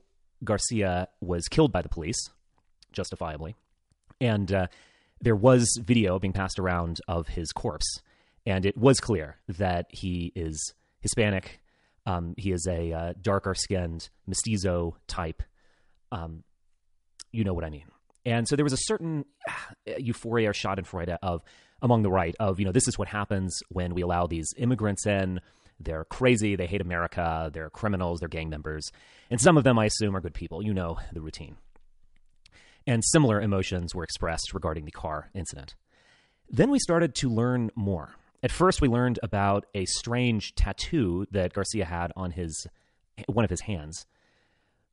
Garcia was killed by the police, justifiably, and uh, there was video being passed around of his corpse, and it was clear that he is Hispanic. Um, he is a uh, darker skinned mestizo type. Um, you know what I mean. And so there was a certain euphoria or schadenfreude of among the right of, you know, this is what happens when we allow these immigrants in. They're crazy. They hate America. They're criminals. They're gang members. And some of them, I assume, are good people. You know the routine. And similar emotions were expressed regarding the car incident. Then we started to learn more. At first, we learned about a strange tattoo that Garcia had on his one of his hands,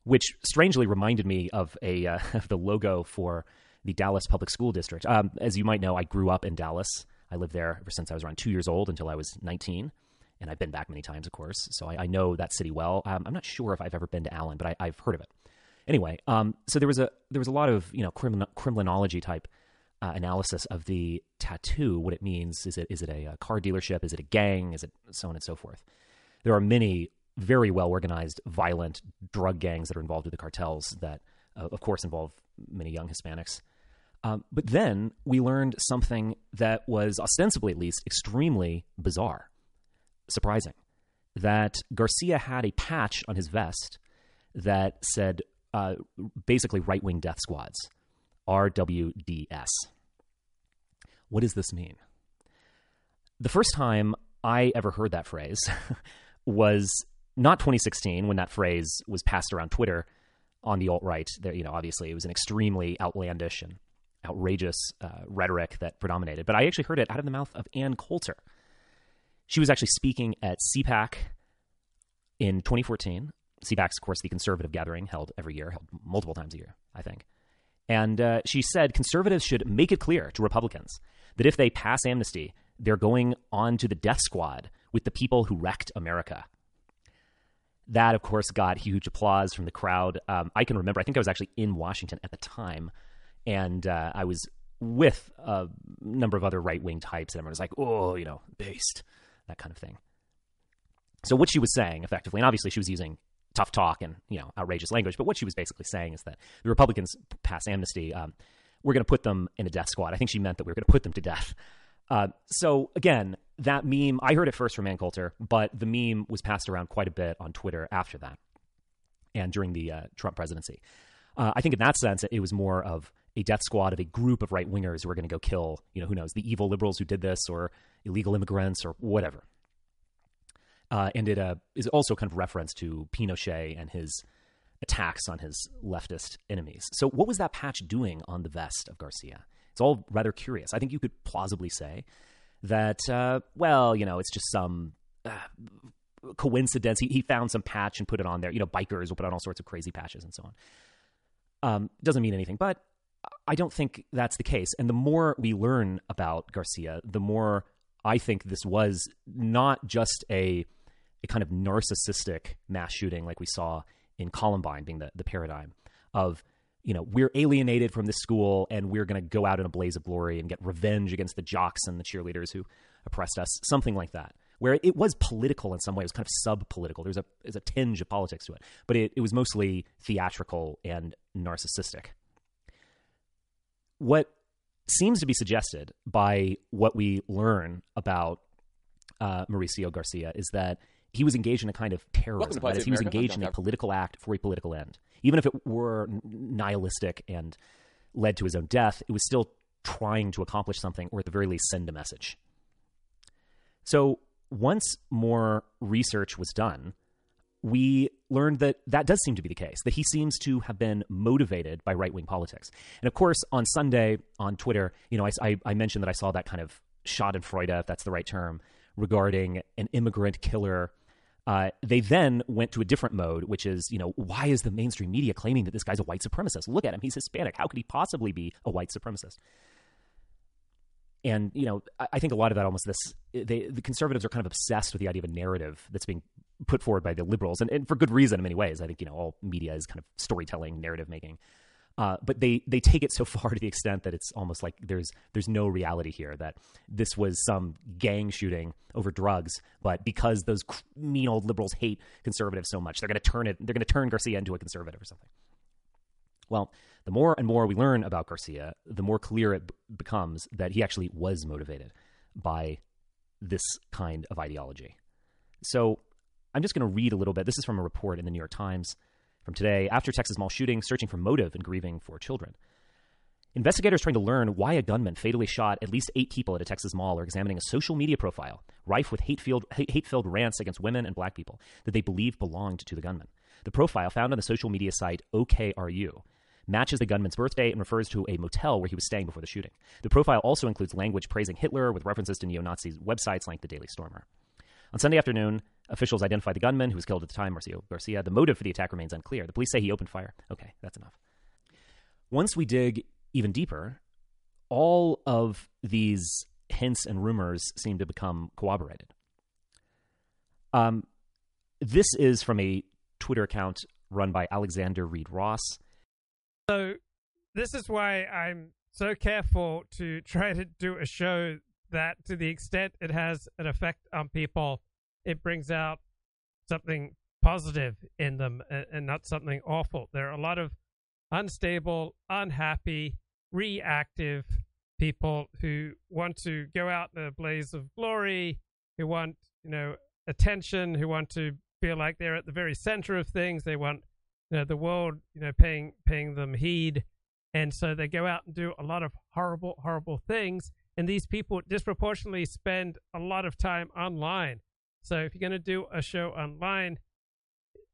which strangely reminded me of a uh, of the logo for the Dallas Public School District. Um, as you might know, I grew up in Dallas. I lived there ever since I was around two years old until I was 19. And I've been back many times, of course. So I, I know that city well. Um, I'm not sure if I've ever been to Allen, but I, have heard of it. Anyway, um, so there was a there was a lot of you know crimin- criminology type uh, analysis of the tattoo. What it means is it is it a, a car dealership? Is it a gang? Is it so on and so forth? There are many very well organized, violent drug gangs that are involved with the cartels that, uh, of course, involve many young Hispanics. Um, but then we learned something that was ostensibly, at least, extremely bizarre, surprising. That Garcia had a patch on his vest that said uh, basically right wing death squads, RWDS. What does this mean? The first time I ever heard that phrase was not 2016 when that phrase was passed around Twitter on the alt right. There, you know, obviously it was an extremely outlandish and outrageous uh, rhetoric that predominated. But I actually heard it out of the mouth of Ann Coulter. She was actually speaking at CPAC in 2014. CPAC's, of course, the conservative gathering held every year, held multiple times a year, I think. And uh, she said conservatives should make it clear to Republicans that if they pass amnesty, they're going on to the death squad with the people who wrecked America. That, of course, got huge applause from the crowd. Um, I can remember, I think I was actually in Washington at the time and uh, I was with a number of other right wing types, and everyone was like, "Oh, you know, based," that kind of thing. So what she was saying, effectively, and obviously she was using tough talk and you know outrageous language, but what she was basically saying is that the Republicans pass amnesty. Um, we're going to put them in a death squad. I think she meant that we were going to put them to death. Uh, so again, that meme, I heard it first from Ann Coulter, but the meme was passed around quite a bit on Twitter after that and during the uh, Trump presidency. Uh, I think in that sense, it was more of a death squad of a group of right wingers who are going to go kill, you know, who knows, the evil liberals who did this or illegal immigrants or whatever. Uh, and it uh, is also kind of reference to Pinochet and his attacks on his leftist enemies. So, what was that patch doing on the vest of Garcia? It's all rather curious. I think you could plausibly say that, uh, well, you know, it's just some uh, coincidence. He, he found some patch and put it on there. You know, bikers will put on all sorts of crazy patches and so on. Um, doesn't mean anything, but I don't think that's the case. And the more we learn about Garcia, the more I think this was not just a a kind of narcissistic mass shooting like we saw in Columbine being the, the paradigm of, you know, we're alienated from this school and we're going to go out in a blaze of glory and get revenge against the jocks and the cheerleaders who oppressed us, something like that. Where it was political in some way, it was kind of sub political. There's a, there's a tinge of politics to it, but it, it was mostly theatrical and narcissistic what seems to be suggested by what we learn about uh, Mauricio Garcia is that he was engaged in a kind of terrorism. That is, he was engaged in a political act for a political end. Even if it were nihilistic and led to his own death, it was still trying to accomplish something, or at the very least, send a message. So once more research was done, we learned that that does seem to be the case, that he seems to have been motivated by right wing politics. And of course, on Sunday on Twitter, you know, I, I, mentioned that I saw that kind of Schadenfreude, if that's the right term, regarding an immigrant killer. Uh, they then went to a different mode, which is, you know, why is the mainstream media claiming that this guy's a white supremacist? Look at him. He's Hispanic. How could he possibly be a white supremacist? And, you know, I, I think a lot of that almost this, they, the conservatives are kind of obsessed with the idea of a narrative that's being put forward by the liberals, and, and for good reason in many ways. I think you know all media is kind of storytelling, narrative making. Uh, but they they take it so far to the extent that it's almost like there's there's no reality here that this was some gang shooting over drugs, but because those mean old liberals hate conservatives so much, they're going to turn it they're going to turn Garcia into a conservative or something. Well, the more and more we learn about Garcia, the more clear it b- becomes that he actually was motivated by this kind of ideology. So I'm just going to read a little bit. This is from a report in the New York Times from today. After Texas mall shooting, searching for motive and grieving for children. Investigators trying to learn why a gunman fatally shot at least eight people at a Texas mall are examining a social media profile rife with hate-filled, hate-filled rants against women and black people that they believe belonged to the gunman. The profile found on the social media site OKRU matches the gunman's birthday and refers to a motel where he was staying before the shooting. The profile also includes language praising Hitler with references to neo Nazi websites like the Daily Stormer. On Sunday afternoon, officials identified the gunman who was killed at the time, Mauricio Garcia. The motive for the attack remains unclear. The police say he opened fire. Okay, that's enough. Once we dig even deeper, all of these hints and rumors seem to become corroborated. Um, this is from a Twitter account run by Alexander Reed Ross. So, this is why I'm so careful to try to do a show that, to the extent it has an effect on people, it brings out something positive in them and, and not something awful. There are a lot of unstable, unhappy, reactive people who want to go out in a blaze of glory, who want, you know, attention, who want to feel like they're at the very center of things. They want, you know, the world, you know, paying paying them heed. And so they go out and do a lot of horrible, horrible things. And these people disproportionately spend a lot of time online. So if you're going to do a show online,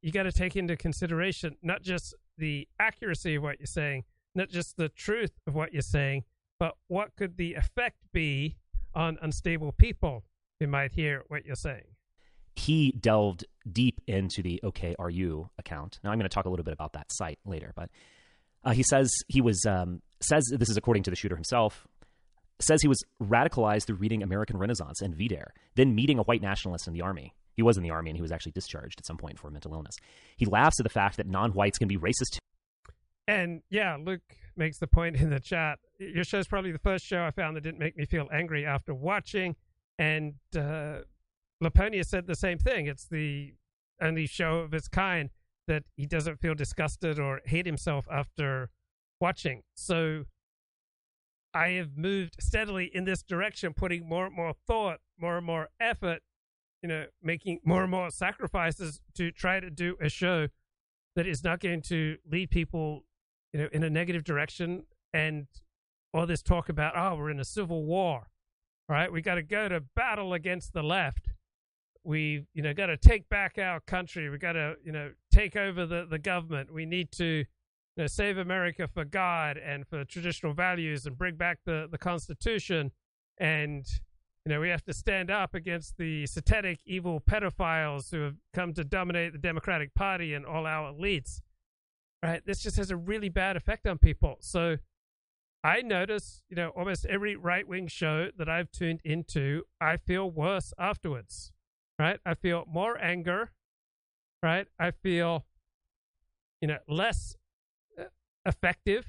you got to take into consideration not just the accuracy of what you're saying, not just the truth of what you're saying, but what could the effect be on unstable people who might hear what you're saying? He delved deep into the OKRU account. Now I'm going to talk a little bit about that site later, but uh, he says he was um, says this is according to the shooter himself. Says he was radicalized through reading American Renaissance and VDARE, then meeting a white nationalist in the army. He was in the army and he was actually discharged at some point for mental illness. He laughs at the fact that non-whites can be racist. And yeah, Luke makes the point in the chat. Your show is probably the first show I found that didn't make me feel angry after watching. And uh, Laponia said the same thing. It's the only show of its kind that he doesn't feel disgusted or hate himself after watching. So I have moved steadily in this direction, putting more and more thought, more and more effort, you know, making more and more sacrifices to try to do a show that is not going to lead people you know, in a negative direction and all this talk about, oh, we're in a civil war, right? We got to go to battle against the left. We, you know, got to take back our country. We got to, you know, take over the, the government. We need to, know, save America for God and for traditional values and bring back the, the Constitution. And, you know, we have to stand up against the satanic, evil pedophiles who have come to dominate the Democratic Party and all our elites right? This just has a really bad effect on people. So I notice, you know, almost every right wing show that I've tuned into, I feel worse afterwards, right? I feel more anger, right? I feel, you know, less effective.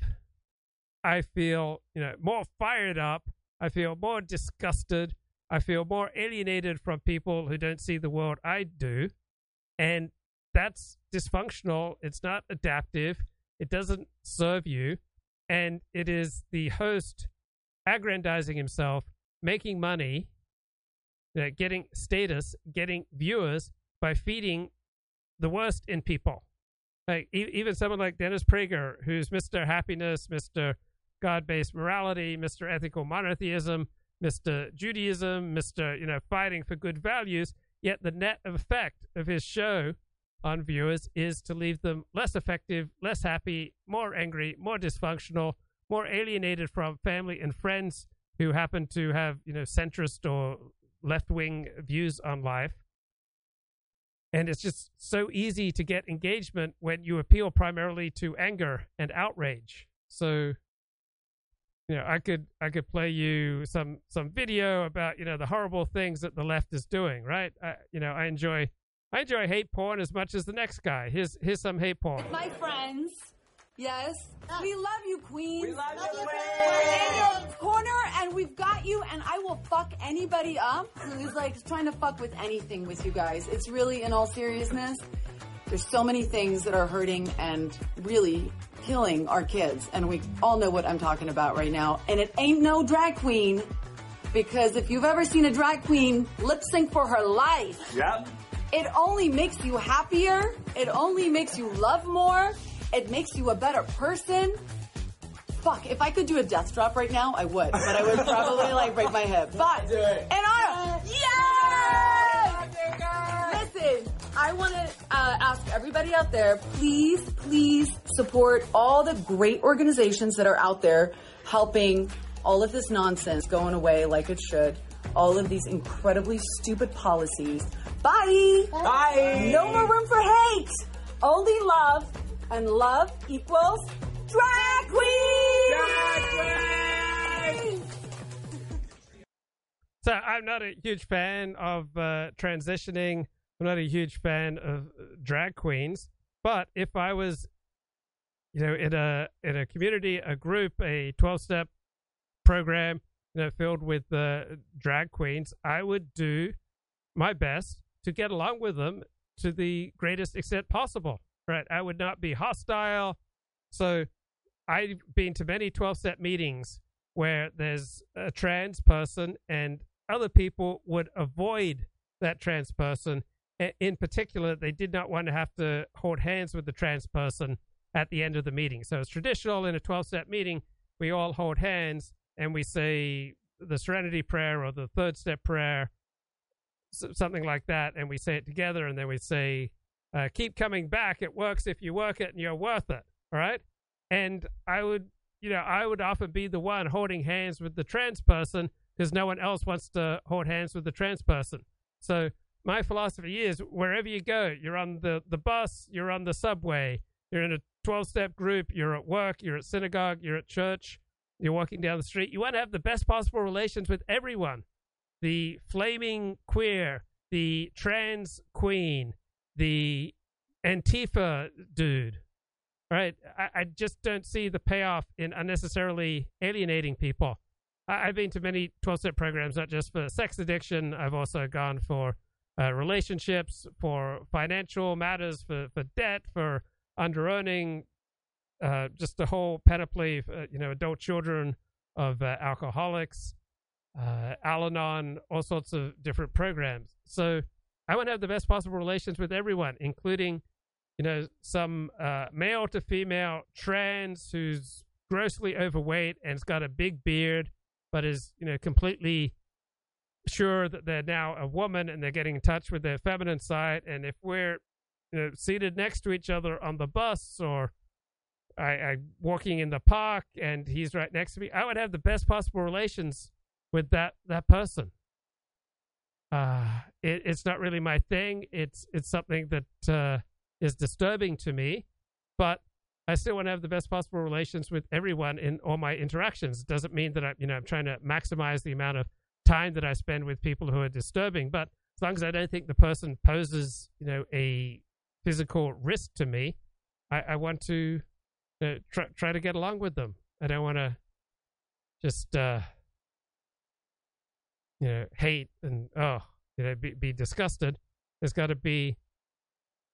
I feel, you know, more fired up. I feel more disgusted. I feel more alienated from people who don't see the world I do. And that's dysfunctional. It's not adaptive. It doesn't serve you. And it is the host aggrandizing himself, making money, uh, getting status, getting viewers by feeding the worst in people. Like even someone like Dennis Prager, who's Mr. Happiness, Mr. God-based morality, Mr. Ethical monotheism, Mr. Judaism, Mr. You know fighting for good values. Yet the net effect of his show on viewers is to leave them less effective, less happy, more angry, more dysfunctional, more alienated from family and friends who happen to have, you know, centrist or left wing views on life. And it's just so easy to get engagement when you appeal primarily to anger and outrage. So, you know, I could I could play you some some video about you know the horrible things that the left is doing. Right? I, you know, I enjoy I enjoy hate porn as much as the next guy. Here's here's some hate porn. My friends, yes, we love you, Queen. We love you, We're in your corner, and we've got you. And I will fuck anybody up who's like trying to fuck with anything with you guys. It's really, in all seriousness, there's so many things that are hurting and really killing our kids, and we all know what I'm talking about right now. And it ain't no drag queen. Because if you've ever seen a drag queen lip sync for her life, Yep. it only makes you happier. It only makes you love more. It makes you a better person. Fuck, if I could do a death drop right now, I would. But I would probably like break my hip. But do it. and I yes! Listen, I want to uh, ask everybody out there, please, please support all the great organizations that are out there helping all of this nonsense going away like it should. All of these incredibly stupid policies. Bye. Bye. Bye. No more room for hate. Only love and love equals drag queen. Drag queen. So I'm not a huge fan of uh, transitioning. I'm not a huge fan of uh, drag queens. But if I was, you know, in a in a community, a group, a 12 step program, you know, filled with uh, drag queens, I would do my best to get along with them to the greatest extent possible. Right? I would not be hostile. So I've been to many 12 step meetings where there's a trans person and other people would avoid that trans person. In particular, they did not want to have to hold hands with the trans person at the end of the meeting. So it's traditional in a 12 step meeting, we all hold hands and we say the serenity prayer or the third step prayer, something like that. And we say it together and then we say, uh, keep coming back. It works if you work it and you're worth it. All right. And I would, you know, I would often be the one holding hands with the trans person because no one else wants to hold hands with the trans person. So my philosophy is wherever you go, you're on the, the bus, you're on the subway, you're in a 12 step group, you're at work, you're at synagogue, you're at church, you're walking down the street. You want to have the best possible relations with everyone the flaming queer, the trans queen, the Antifa dude. Right? I, I just don't see the payoff in unnecessarily alienating people. I, have been to many 12 step programs, not just for sex addiction. I've also gone for uh, relationships, for financial matters, for, for debt, for under earning, uh, just the whole panoply, uh, you know, adult children of uh, alcoholics, uh, Al Anon, all sorts of different programs. So I want to have the best possible relations with everyone, including, you know, some uh, male to female trans who's grossly overweight and has got a big beard, but is, you know, completely sure that they're now a woman and they're getting in touch with their feminine side. And if we're, you know, seated next to each other on the bus or I, I walking in the park and he's right next to me, I would have the best possible relations with that that person. Uh, it, it's not really my thing. It's it's something that uh, is disturbing to me, but I still want to have the best possible relations with everyone in all my interactions. It doesn't mean that I, you know, I'm trying to maximize the amount of time that I spend with people who are disturbing, but as long as I don't think the person poses, you know, a physical risk to me, I, I want to try try to get along with them. I don't want to just uh, you know hate and oh you know be, be disgusted. There's got to be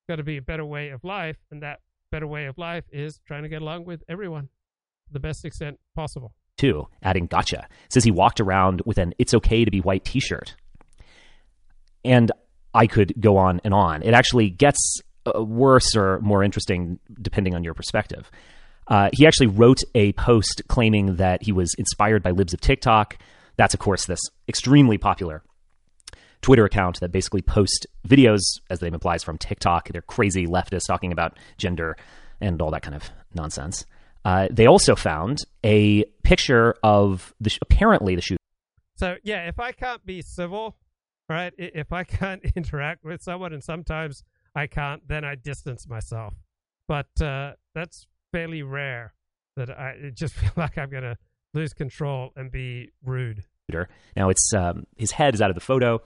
got to be a better way of life, and that better way of life is trying to get along with everyone to the best extent possible. Too, adding gotcha, says he walked around with an "It's okay to be white" T-shirt, and I could go on and on. It actually gets uh, worse or more interesting depending on your perspective. Uh, he actually wrote a post claiming that he was inspired by libs of TikTok. That's, of course, this extremely popular Twitter account that basically post videos, as the name implies, from TikTok. They're crazy leftists talking about gender and all that kind of nonsense. Uh, they also found a picture of the sh- apparently the shoot. So yeah, if I can't be civil, right? If I can't interact with someone, and sometimes I can't, then I distance myself. But uh, that's fairly rare that I just feel like I'm gonna lose control and be rude. Now it's um, his head is out of the photo,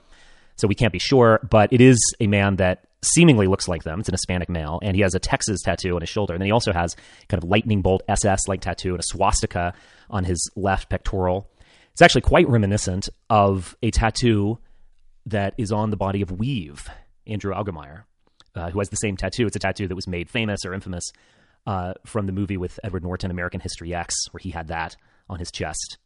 so we can't be sure, but it is a man that seemingly looks like them. It's an Hispanic male, and he has a Texas tattoo on his shoulder, and then he also has kind of lightning bolt SS like tattoo and a swastika on his left pectoral. It's actually quite reminiscent of a tattoo that is on the body of Weev, Andrew Auernheimer, uh, who has the same tattoo. It's a tattoo that was made famous or infamous uh, from the movie with Edward Norton, American History X, where he had that on his chest.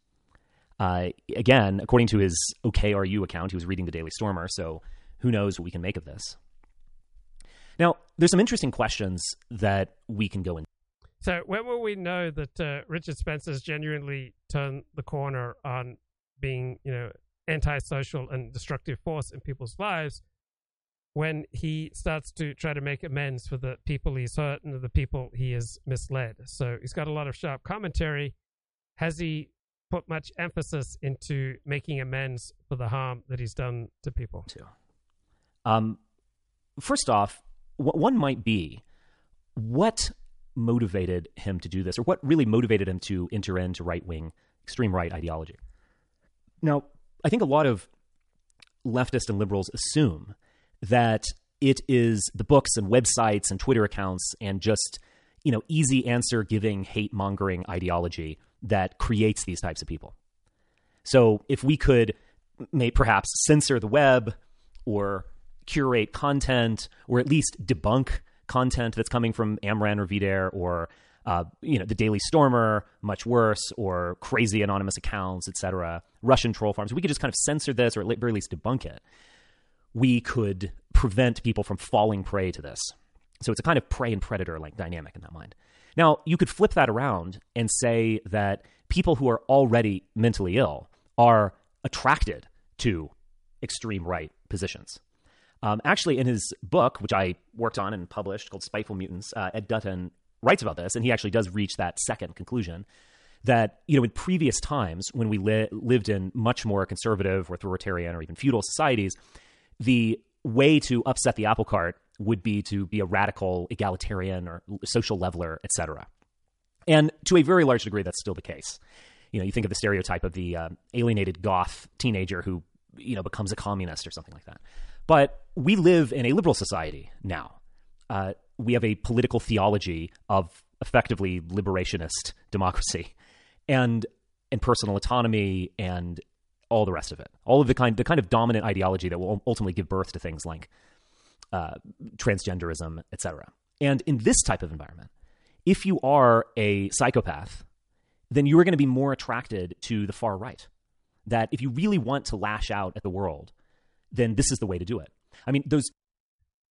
Uh, again, according to his OKRU account, he was reading the Daily Stormer, so who knows what we can make of this. Now, there's some interesting questions that we can go into. So, when will we know that uh, Richard Spencer's genuinely turned the corner on being, you know, antisocial and destructive force in people's lives? when he starts to try to make amends for the people he's hurt and the people he has misled. So he's got a lot of sharp commentary. Has he put much emphasis into making amends for the harm that he's done to people? Too. Um, first off, one might be what motivated him to do this, or what really motivated him to enter into right wing, extreme right ideology. Now, I think a lot of leftists and liberals assume that it is the books and websites and Twitter accounts and just you know easy answer giving hate mongering ideology that creates these types of people. So if we could may perhaps censor the web or curate content or at least debunk content that's coming from AmRen or VDARE or uh, you know the Daily Stormer, much worse, or crazy anonymous accounts, etc. Russian troll farms. We could just kind of censor this, or at very least debunk it. We could prevent people from falling prey to this. So it's a kind of prey and predator like dynamic in that mind. Now you could flip that around and say that people who are already mentally ill are attracted to extreme right positions. Um, actually, in his book, which I worked on and published called Spiteful Mutants, uh, Ed Dutton writes about this, and he actually does reach that second conclusion that, you know, in previous times when we li- lived in much more conservative, or authoritarian, or even feudal societies, the way to upset the apple cart would be to be a radical egalitarian or social leveler, etc. And to a very large degree, that's still the case. You know, you think of the stereotype of the uh, alienated goth teenager who, you know, becomes a communist or something like that. But we live in a liberal society now. Uh, we have a political theology of effectively liberationist democracy and and personal autonomy and all the rest of it. All of the kind the kind of dominant ideology that will ultimately give birth to things like uh, transgenderism, etc. And in this type of environment, if you are a psychopath, then you are going to be more attracted to the far right. That if you really want to lash out at the world, then this is the way to do it. I mean, those.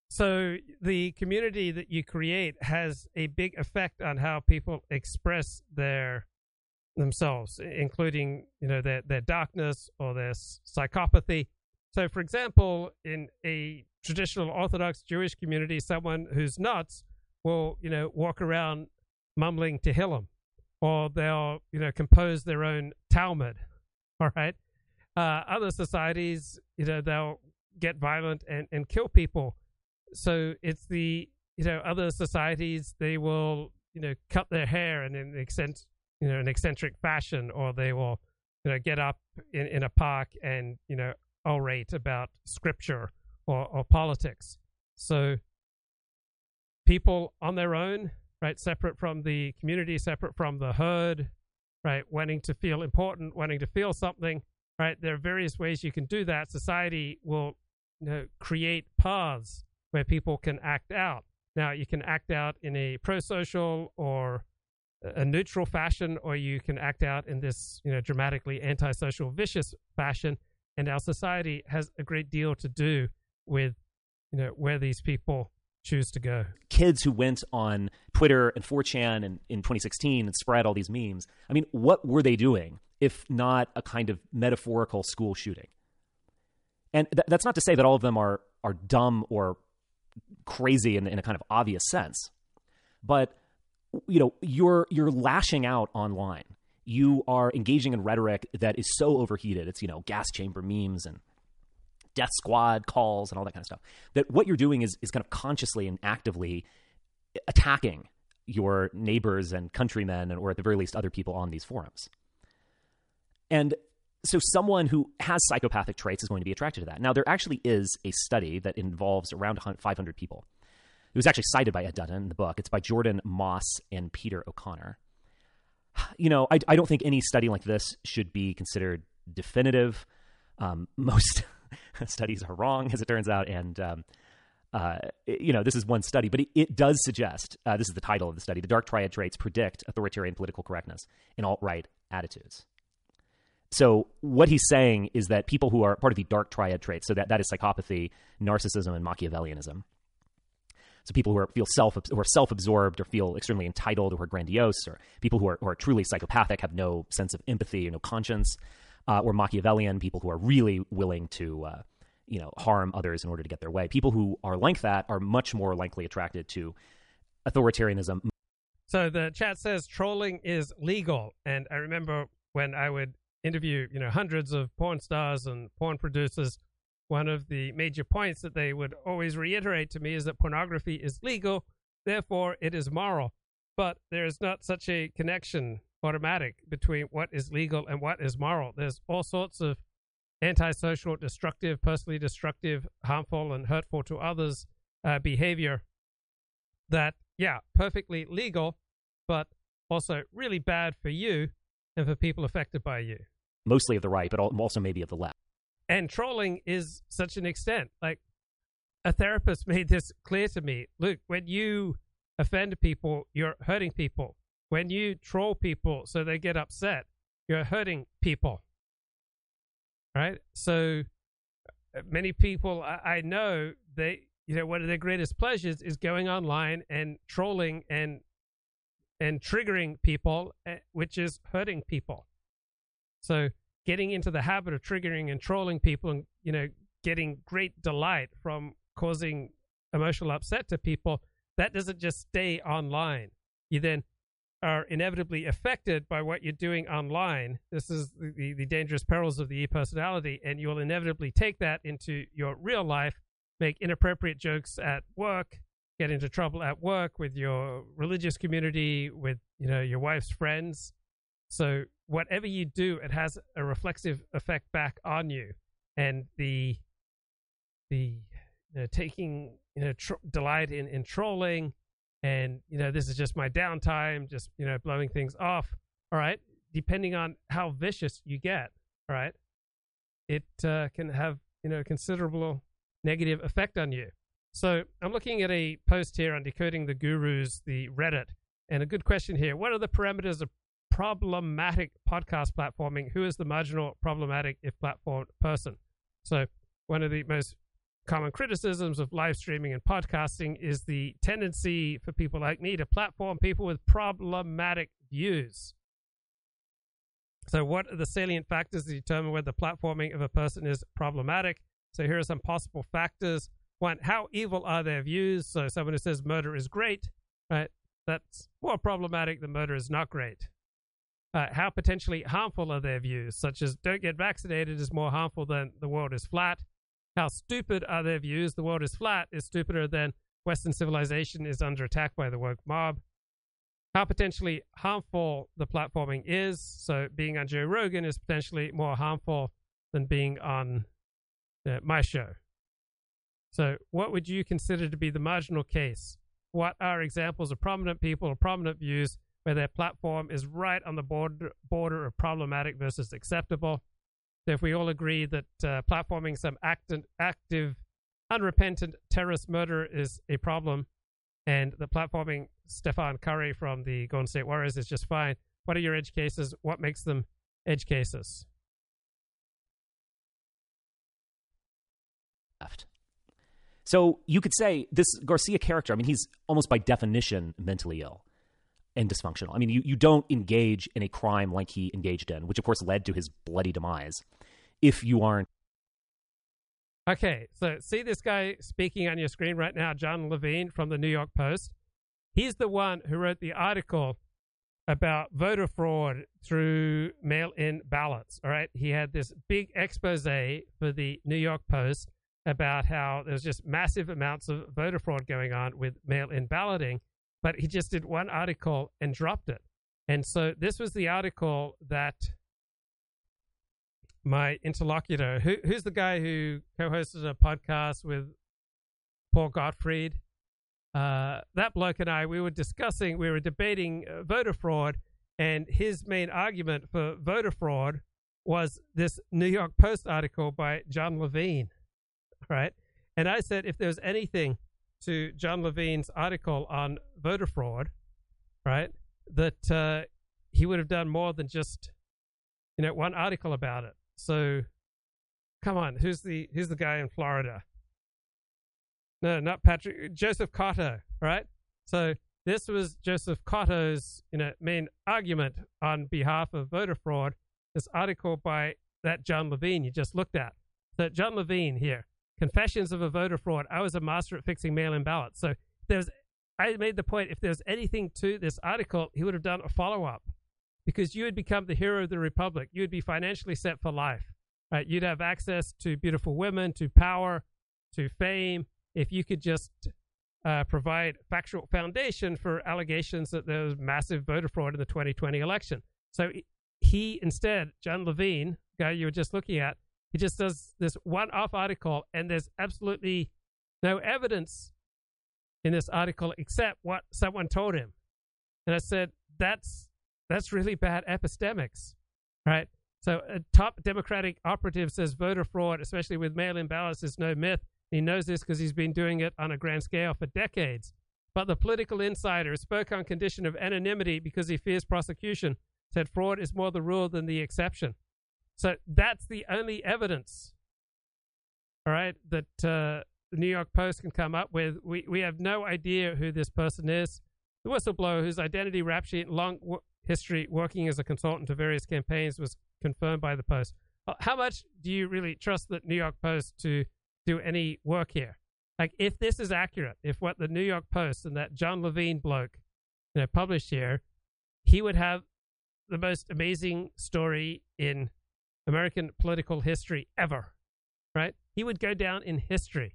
So the community that you create has a big effect on how people express their themselves, including you know their their darkness or their psychopathy. So, for example, in a traditional Orthodox Jewish community, someone who's nuts will you know walk around mumbling to Tehillim, or they'll you know compose their own Talmud. All right. Uh, other societies, you know, they'll get violent and, and kill people. So it's the you know other societies they will you know cut their hair and in an eccentric you know an eccentric fashion, or they will you know get up in, in a park and you know orate about scripture or, or politics. So people on their own, right, separate from the community, separate from the herd, right, wanting to feel important, wanting to feel something, right? There are various ways you can do that. Society will you know, create paths where people can act out. Now, you can act out in a pro-social or a neutral fashion, or you can act out in this, you know, dramatically antisocial, vicious fashion. And our society has a great deal to do with, you know, where these people choose to go. Kids who went on Twitter and 4chan and in 2016 and spread all these memes. I mean, what were they doing if not a kind of metaphorical school shooting? And th- that's not to say that all of them are are dumb or crazy in, in a kind of obvious sense, but you know, you're you're lashing out online. You are engaging in rhetoric that is so overheated. It's you know gas chamber memes and death squad calls and all that kind of stuff. That what you're doing is is kind of consciously and actively attacking your neighbors and countrymen, and or at the very least, other people on these forums. And so, someone who has psychopathic traits is going to be attracted to that. Now, there actually is a study that involves around 500 people. It was actually cited by Ed Dutton in the book. It's by Jordan Moss and Peter O'Connor. You know, I, I don't think any study like this should be considered definitive. Um, most studies are wrong, as it turns out, and um, uh, you know, this is one study, but it, it does suggest uh, this is the title of the study: the dark triad traits predict authoritarian political correctness in alt right attitudes. So what he's saying is that people who are part of the dark triad traits, so that, that is psychopathy, narcissism, and Machiavellianism. So people who are feel self are self absorbed or feel extremely entitled or grandiose, or people who are, who are truly psychopathic have no sense of empathy or no conscience, uh, or Machiavellian people who are really willing to uh, you know, harm others in order to get their way. People who are like that are much more likely attracted to authoritarianism. So the chat says trolling is legal, and I remember when I would interview, you know, hundreds of porn stars and porn producers. One of the major points that they would always reiterate to me is that pornography is legal, therefore it is moral. But there is not such a connection automatic between what is legal and what is moral. There's all sorts of antisocial, destructive, personally destructive, harmful, and hurtful to others uh, behavior that, yeah, perfectly legal, but also really bad for you and for people affected by you. Mostly of the right, but also maybe of the left. And trolling is such an extent. Like a therapist made this clear to me. Look, when you offend people, you're hurting people. When you troll people so they get upset, you're hurting people. Right? So uh, many people I, know they you know one of their greatest pleasures is going online and trolling and and triggering people uh, which is hurting people so getting into the habit of triggering and trolling people and you know getting great delight from causing emotional upset to people that doesn't just stay online you then are inevitably affected by what you're doing online. This is the, the, the dangerous perils of the e personality, and you'll inevitably take that into your real life, make inappropriate jokes at work, get into trouble at work with your religious community, with you know your wife's friends. So whatever you do, it has a reflexive effect back on you, and the the you know, taking you know tr- delight in in trolling and you know this is just my downtime just you know blowing things off all right? Depending on how vicious you get all right it uh, can have you know considerable negative effect on you. So i'm looking at a post here on decoding the gurus the reddit and a good question here. What are the parameters of problematic podcast platforming? Who is the marginal problematic if platformed person? So one of the most common criticisms of live streaming and podcasting is the tendency for people like me to platform people with problematic views. So, what are the salient factors that determine whether platforming of a person is problematic? So, here are some possible factors. One, how evil are their views? So, someone who says murder is great, right? That's more problematic than murder is not great. Uh, how potentially harmful are their views, such as don't get vaccinated is more harmful than the world is flat how stupid are their views? The world is flat is stupider than Western civilization is under attack by the woke mob. How potentially harmful the platforming is. So, being on Joe Rogan is potentially more harmful than being on uh, my show. So, what would you consider to be the marginal case? What are examples of prominent people or prominent views where their platform is right on the border, border of problematic versus acceptable? So if we all agree that uh, platforming some active, active, unrepentant terrorist murder is a problem, and the platforming Stephen Curry from the Golden State Warriors is just fine, what are your edge cases? What makes them edge cases? Left. So you could say this Garcia character, I mean, he's almost by definition mentally ill and dysfunctional. I mean, you, you don't engage in a crime like he engaged in, which of course led to his bloody demise, if you aren't. Okay, so see this guy speaking on your screen right now, Jon Levine from the New York Post. He's the one who wrote the article about voter fraud through mail in ballots. All right, he had this big expose for the New York Post about how there's just massive amounts of voter fraud going on with mail in balloting but he just did one article and dropped it. And so this was the article that my interlocutor, who, who's the guy who co-hosted a podcast with Paul Gottfried, uh, that bloke and I, we were discussing, we were debating uh, voter fraud, and his main argument for voter fraud was this New York Post article by Jon Levine, right? And I said, if there's anything to Jon Levine's article on voter fraud, right? That uh, he would have done more than just, you know, one article about it. So, come on, who's the who's the guy in Florida? No, not Patrick. Joseph Cotto, right? So this was Joseph Cotto's, you know, main argument on behalf of voter fraud. This article by that Jon Levine you just looked at. So Jon Levine here Confessions of a Voter Fraud. I was a master at fixing mail in ballots. So there's, I made the point if there's anything to this article, he would have done a follow up because you would become the hero of the republic. You would be financially set for life. Right? You'd have access to beautiful women, to power, to fame. If you could just uh, provide factual foundation for allegations that there was massive voter fraud in the 2020 election. So he instead, Jon Levine, guy you were just looking at, he just does this one-off article, and there's absolutely no evidence in this article except what someone told him. And I said, that's that's really bad epistemics, right? So a top Democratic operative says voter fraud, especially with mail-in ballots, is no myth. He knows this because he's been doing it on a grand scale for decades. But the political insider spoke on condition of anonymity because he fears prosecution, said fraud is more the rule than the exception. So that's the only evidence, all right, that uh, the New York Post can come up with. We, we have no idea who this person is. The whistleblower, whose identity, rap sheet, long w- history working as a consultant to various campaigns, was confirmed by the Post. Uh, how much do you really trust the New York Post to do any work here? Like, if this is accurate, if what the New York Post and that Jon Levine bloke, you know, published here, he would have the most amazing story in American political history ever, right? He would go down in history,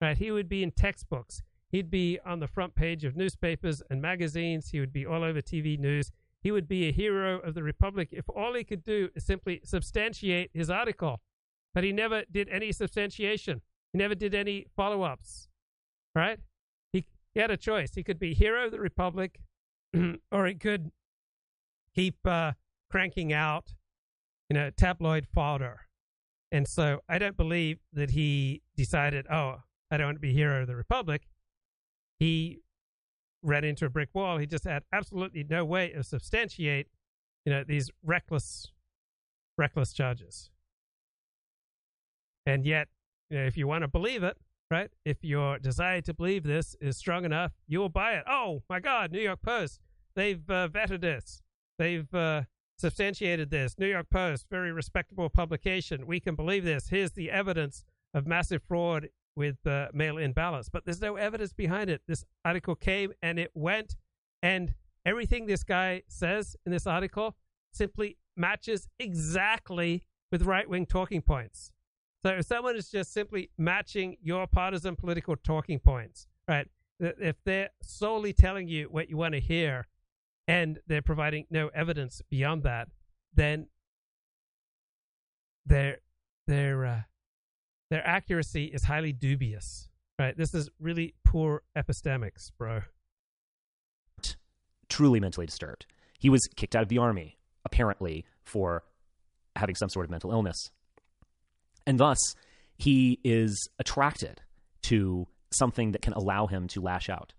right? He would be in textbooks. He'd be on the front page of newspapers and magazines. He would be all over TV news. He would be a hero of the Republic if all he could do is simply substantiate his article. But he never did any substantiation. He never did any follow ups, right? He, he had a choice. He could be hero of the Republic, or he could keep uh, cranking out, you know, tabloid fodder. And so I don't believe that he decided, oh, I don't want to be hero of the Republic. He ran into a brick wall. He just had absolutely no way of substantiate, you know, these reckless, reckless charges. And yet, you know, if you want to believe it, right? If your desire to believe this is strong enough, you will buy it. Oh my God, New York Post, they've uh, vetted this. They've uh, substantiated this. New York Post, very respectable publication. We can believe this. Here's the evidence of massive fraud with uh, mail in ballots. But there's no evidence behind it. This article came and it went, and everything this guy says in this article simply matches exactly with right wing talking points. So if someone is just simply matching your partisan political talking points, right? If they're solely telling you what you want to hear and they're providing no evidence beyond that, then their their uh, their accuracy is highly dubious. Right? This is really poor epistemics, bro. Truly mentally disturbed. He was kicked out of the army, apparently, for having some sort of mental illness. And thus, he is attracted to something that can allow him to lash out.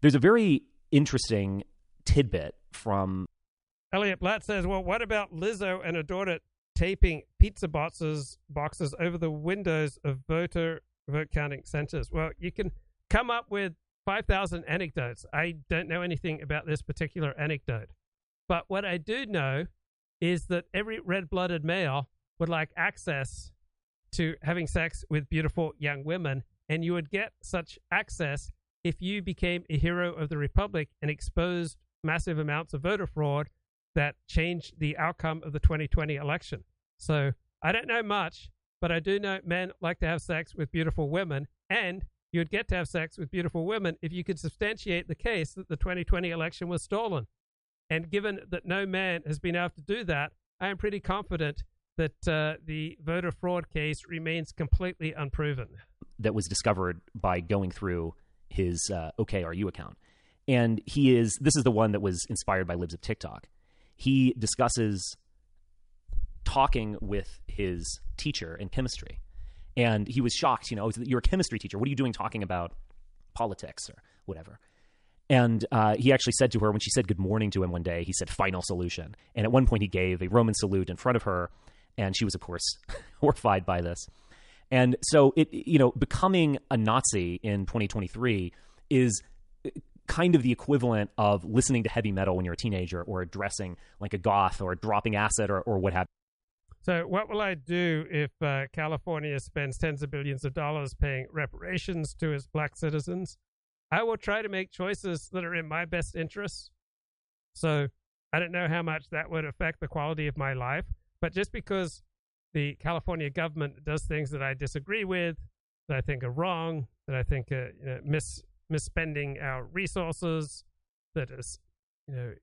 There's a very interesting tidbit from. Elliot Blatt says, Well, what about Lizzo and her daughter taping pizza boxes, boxes over the windows of voter vote counting centers? Well, you can come up with 5,000 anecdotes. I don't know anything about this particular anecdote. But what I do know is that every red blooded male would like access to having sex with beautiful young women, and you would get such access if you became a hero of the Republic and exposed massive amounts of voter fraud that changed the outcome of the 2020 election. So I don't know much, but I do know men like to have sex with beautiful women, and you would get to have sex with beautiful women if you could substantiate the case that the 2020 election was stolen. And given that no man has been able to do that, I am pretty confident that uh, the voter fraud case remains completely unproven. That was discovered by going through his uh, OKRU account. And he is, this is the one that was inspired by Libs of TikTok. He discusses talking with his teacher in chemistry. And he was shocked, you know, you're a chemistry teacher. What are you doing talking about politics or whatever? And uh, he actually said to her, when she said good morning to him one day, he said, final solution. And at one point, he gave a Roman salute in front of her and she was, of course, horrified by this. And so, it you know, becoming a Nazi in 2023 is kind of the equivalent of listening to heavy metal when you're a teenager, or dressing like a goth, or dropping acid, or, or what have. So, what will I do if uh, California spends tens of billions of dollars paying reparations to its black citizens? I will try to make choices that are in my best interests. So, I don't know how much that would affect the quality of my life, but just because the California government does things that I disagree with, that I think are wrong, that I think are you know, mis misspending our resources, that is, you know,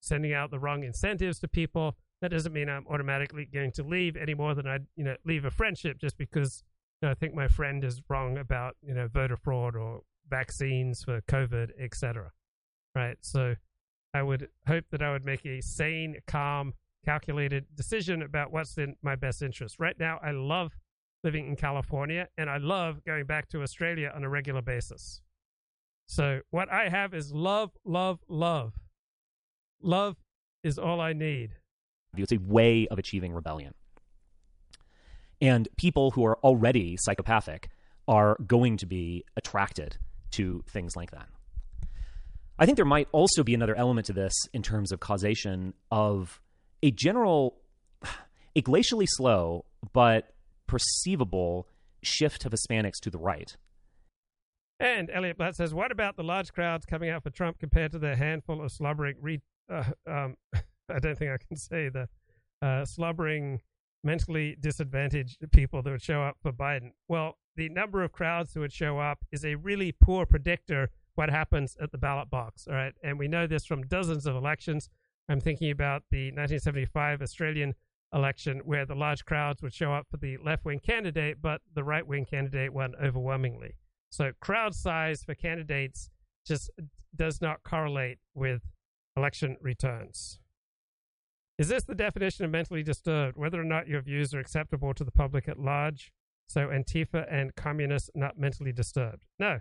sending out the wrong incentives to people. That doesn't mean I'm automatically going to leave any more than I'd, you know, leave a friendship just because you know, I think my friend is wrong about, you know, voter fraud or vaccines for COVID, etc. Right. So I would hope that I would make a sane, calm, calculated decision about what's in my best interest. Right now, I love living in California and I love going back to Australia on a regular basis. So what I have is love, love, love. Love is all I need. It's a way of achieving rebellion. And people who are already psychopathic are going to be attracted to things like that. I think there might also be another element to this in terms of causation of a general, a glacially slow but perceivable shift of Hispanics to the right. And Elliot Blatt says, "What about the large crowds coming out for Trump compared to the handful of slobbering re- uh, um, I don't think I can say the uh, slobbering, mentally disadvantaged people that would show up for Biden. Well, the number of crowds who would show up is a really poor predictor what happens at the ballot box. All right, and we know this from dozens of elections. I'm thinking about the 1975 Australian election where the large crowds would show up for the left wing candidate, but the right wing candidate won overwhelmingly. So crowd size for candidates just does not correlate with election returns. Is this the definition of mentally disturbed? Whether or not your views are acceptable to the public at large? So Antifa and communists not mentally disturbed? No.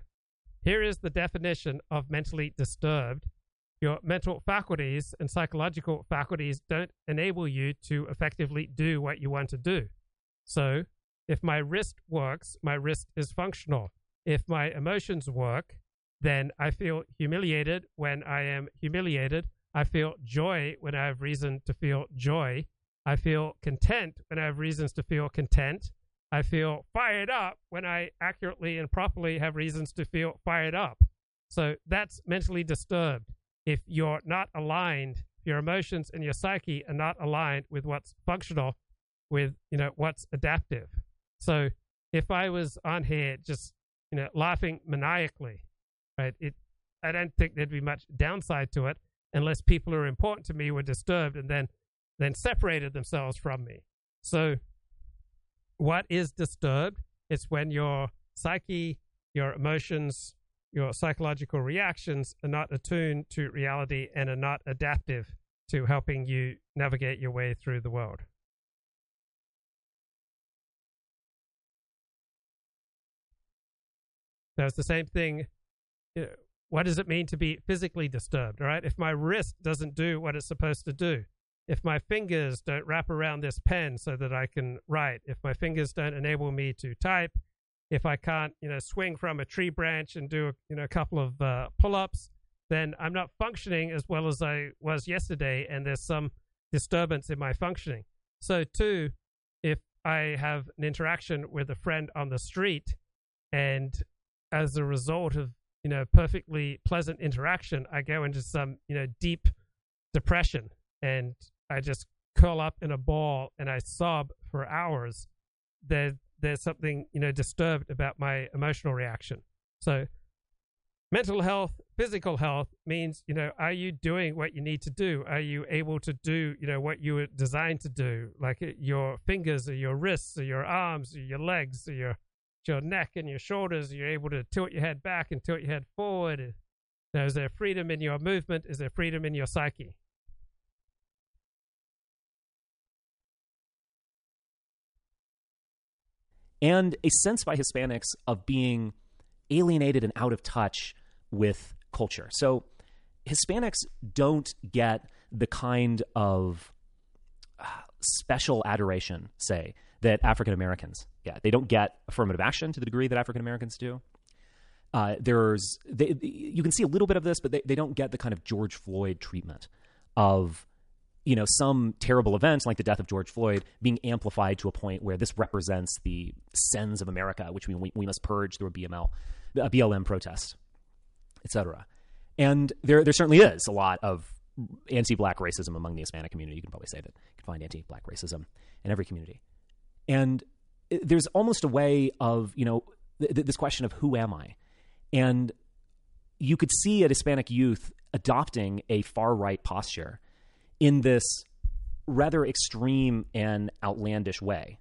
Here is the definition of mentally disturbed. Your mental faculties and psychological faculties don't enable you to effectively do what you want to do. So, if my wrist works, my wrist is functional. If my emotions work, then I feel humiliated when I am humiliated. I feel joy when I have reason to feel joy. I feel content when I have reasons to feel content. I feel fired up when I accurately and properly have reasons to feel fired up. So that's mentally disturbed. If you're not aligned, your emotions and your psyche are not aligned with what's functional, with you know what's adaptive. So if I was on here just you know laughing maniacally, right? It I don't think there'd be much downside to it unless people who are important to me were disturbed and then then separated themselves from me. So what is disturbed? It's when your psyche, your emotions, your psychological reactions are not attuned to reality and are not adaptive to helping you navigate your way through the world. Now, it's the same thing. What does it mean to be physically disturbed? Right. If my wrist doesn't do what it's supposed to do, if my fingers don't wrap around this pen so that I can write, if my fingers don't enable me to type, if I can't, you know, swing from a tree branch and do, a, you know, a couple of uh, pull-ups, then I'm not functioning as well as I was yesterday, and there's some disturbance in my functioning. So, too, if I have an interaction with a friend on the street, and as a result of you know perfectly pleasant interaction, I go into some you know deep depression, and I just curl up in a ball and I sob for hours. There, there's something you know disturbed about my emotional reaction. So, mental health, physical health means you know, are you doing what you need to do? Are you able to do you know what you were designed to do? Like uh, your fingers, or your wrists, or your arms, or your legs, or your your neck and your shoulders. You're able to tilt your head back and tilt your head forward. Now, is there freedom in your movement? Is there freedom in your psyche? and a sense by Hispanics of being alienated and out of touch with culture. So Hispanics don't get the kind of uh, special adoration, say, that African Americans get. They don't get affirmative action to the degree that African Americans do. Uh, there's they, you can see a little bit of this, but they, they don't get the kind of George Floyd treatment of you know, some terrible event like the death of George Floyd being amplified to a point where this represents the sins of America, which we, we, must purge through a BML, a BLM protest, etc. And there, there certainly is a lot of anti-black racism among the Hispanic community. You can probably say that you can find anti-black racism in every community, and there's almost a way of you know th- th- this question of who am I, and you could see a Hispanic youth adopting a far right posture in this rather extreme and outlandish way.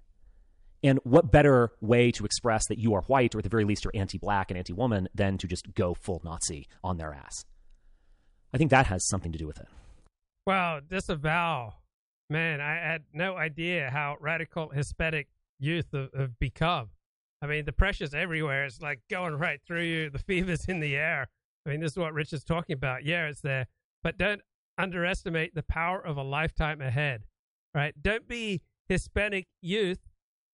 And what better way to express that you are white, or at the very least you're anti black and anti woman, than to just go full Nazi on their ass? I think that has something to do with it. Wow, disavow. Man, I had no idea how radical Hispanic youth have, have become. I mean, the pressure's everywhere. It's like going right through you. The fever's in the air. I mean, this is what Rich is talking about. Yeah, it's there. But don't underestimate the power of a lifetime ahead, right? Don't be Hispanic youth,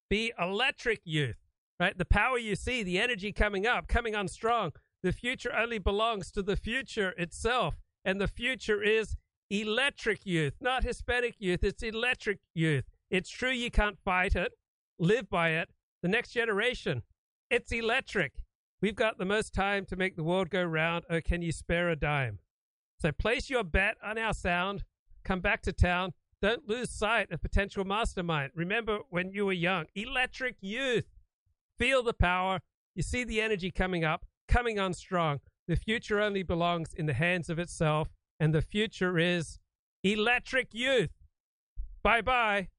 be electric youth, right? The power you see, the energy coming up, coming on strong. The future only belongs to the future itself. And the future is electric youth, not Hispanic youth. It's electric youth. It's true you can't fight it, live by it. The next generation, it's electric. We've got the most time to make the world go round. Oh, can you spare a dime? So place your bet on our sound. Come back to town. Don't lose sight of potential mastermind. Remember when you were young. Electric youth. Feel the power. You see the energy coming up, coming on strong. The future only belongs in the hands of itself, and the future is electric youth. Bye bye.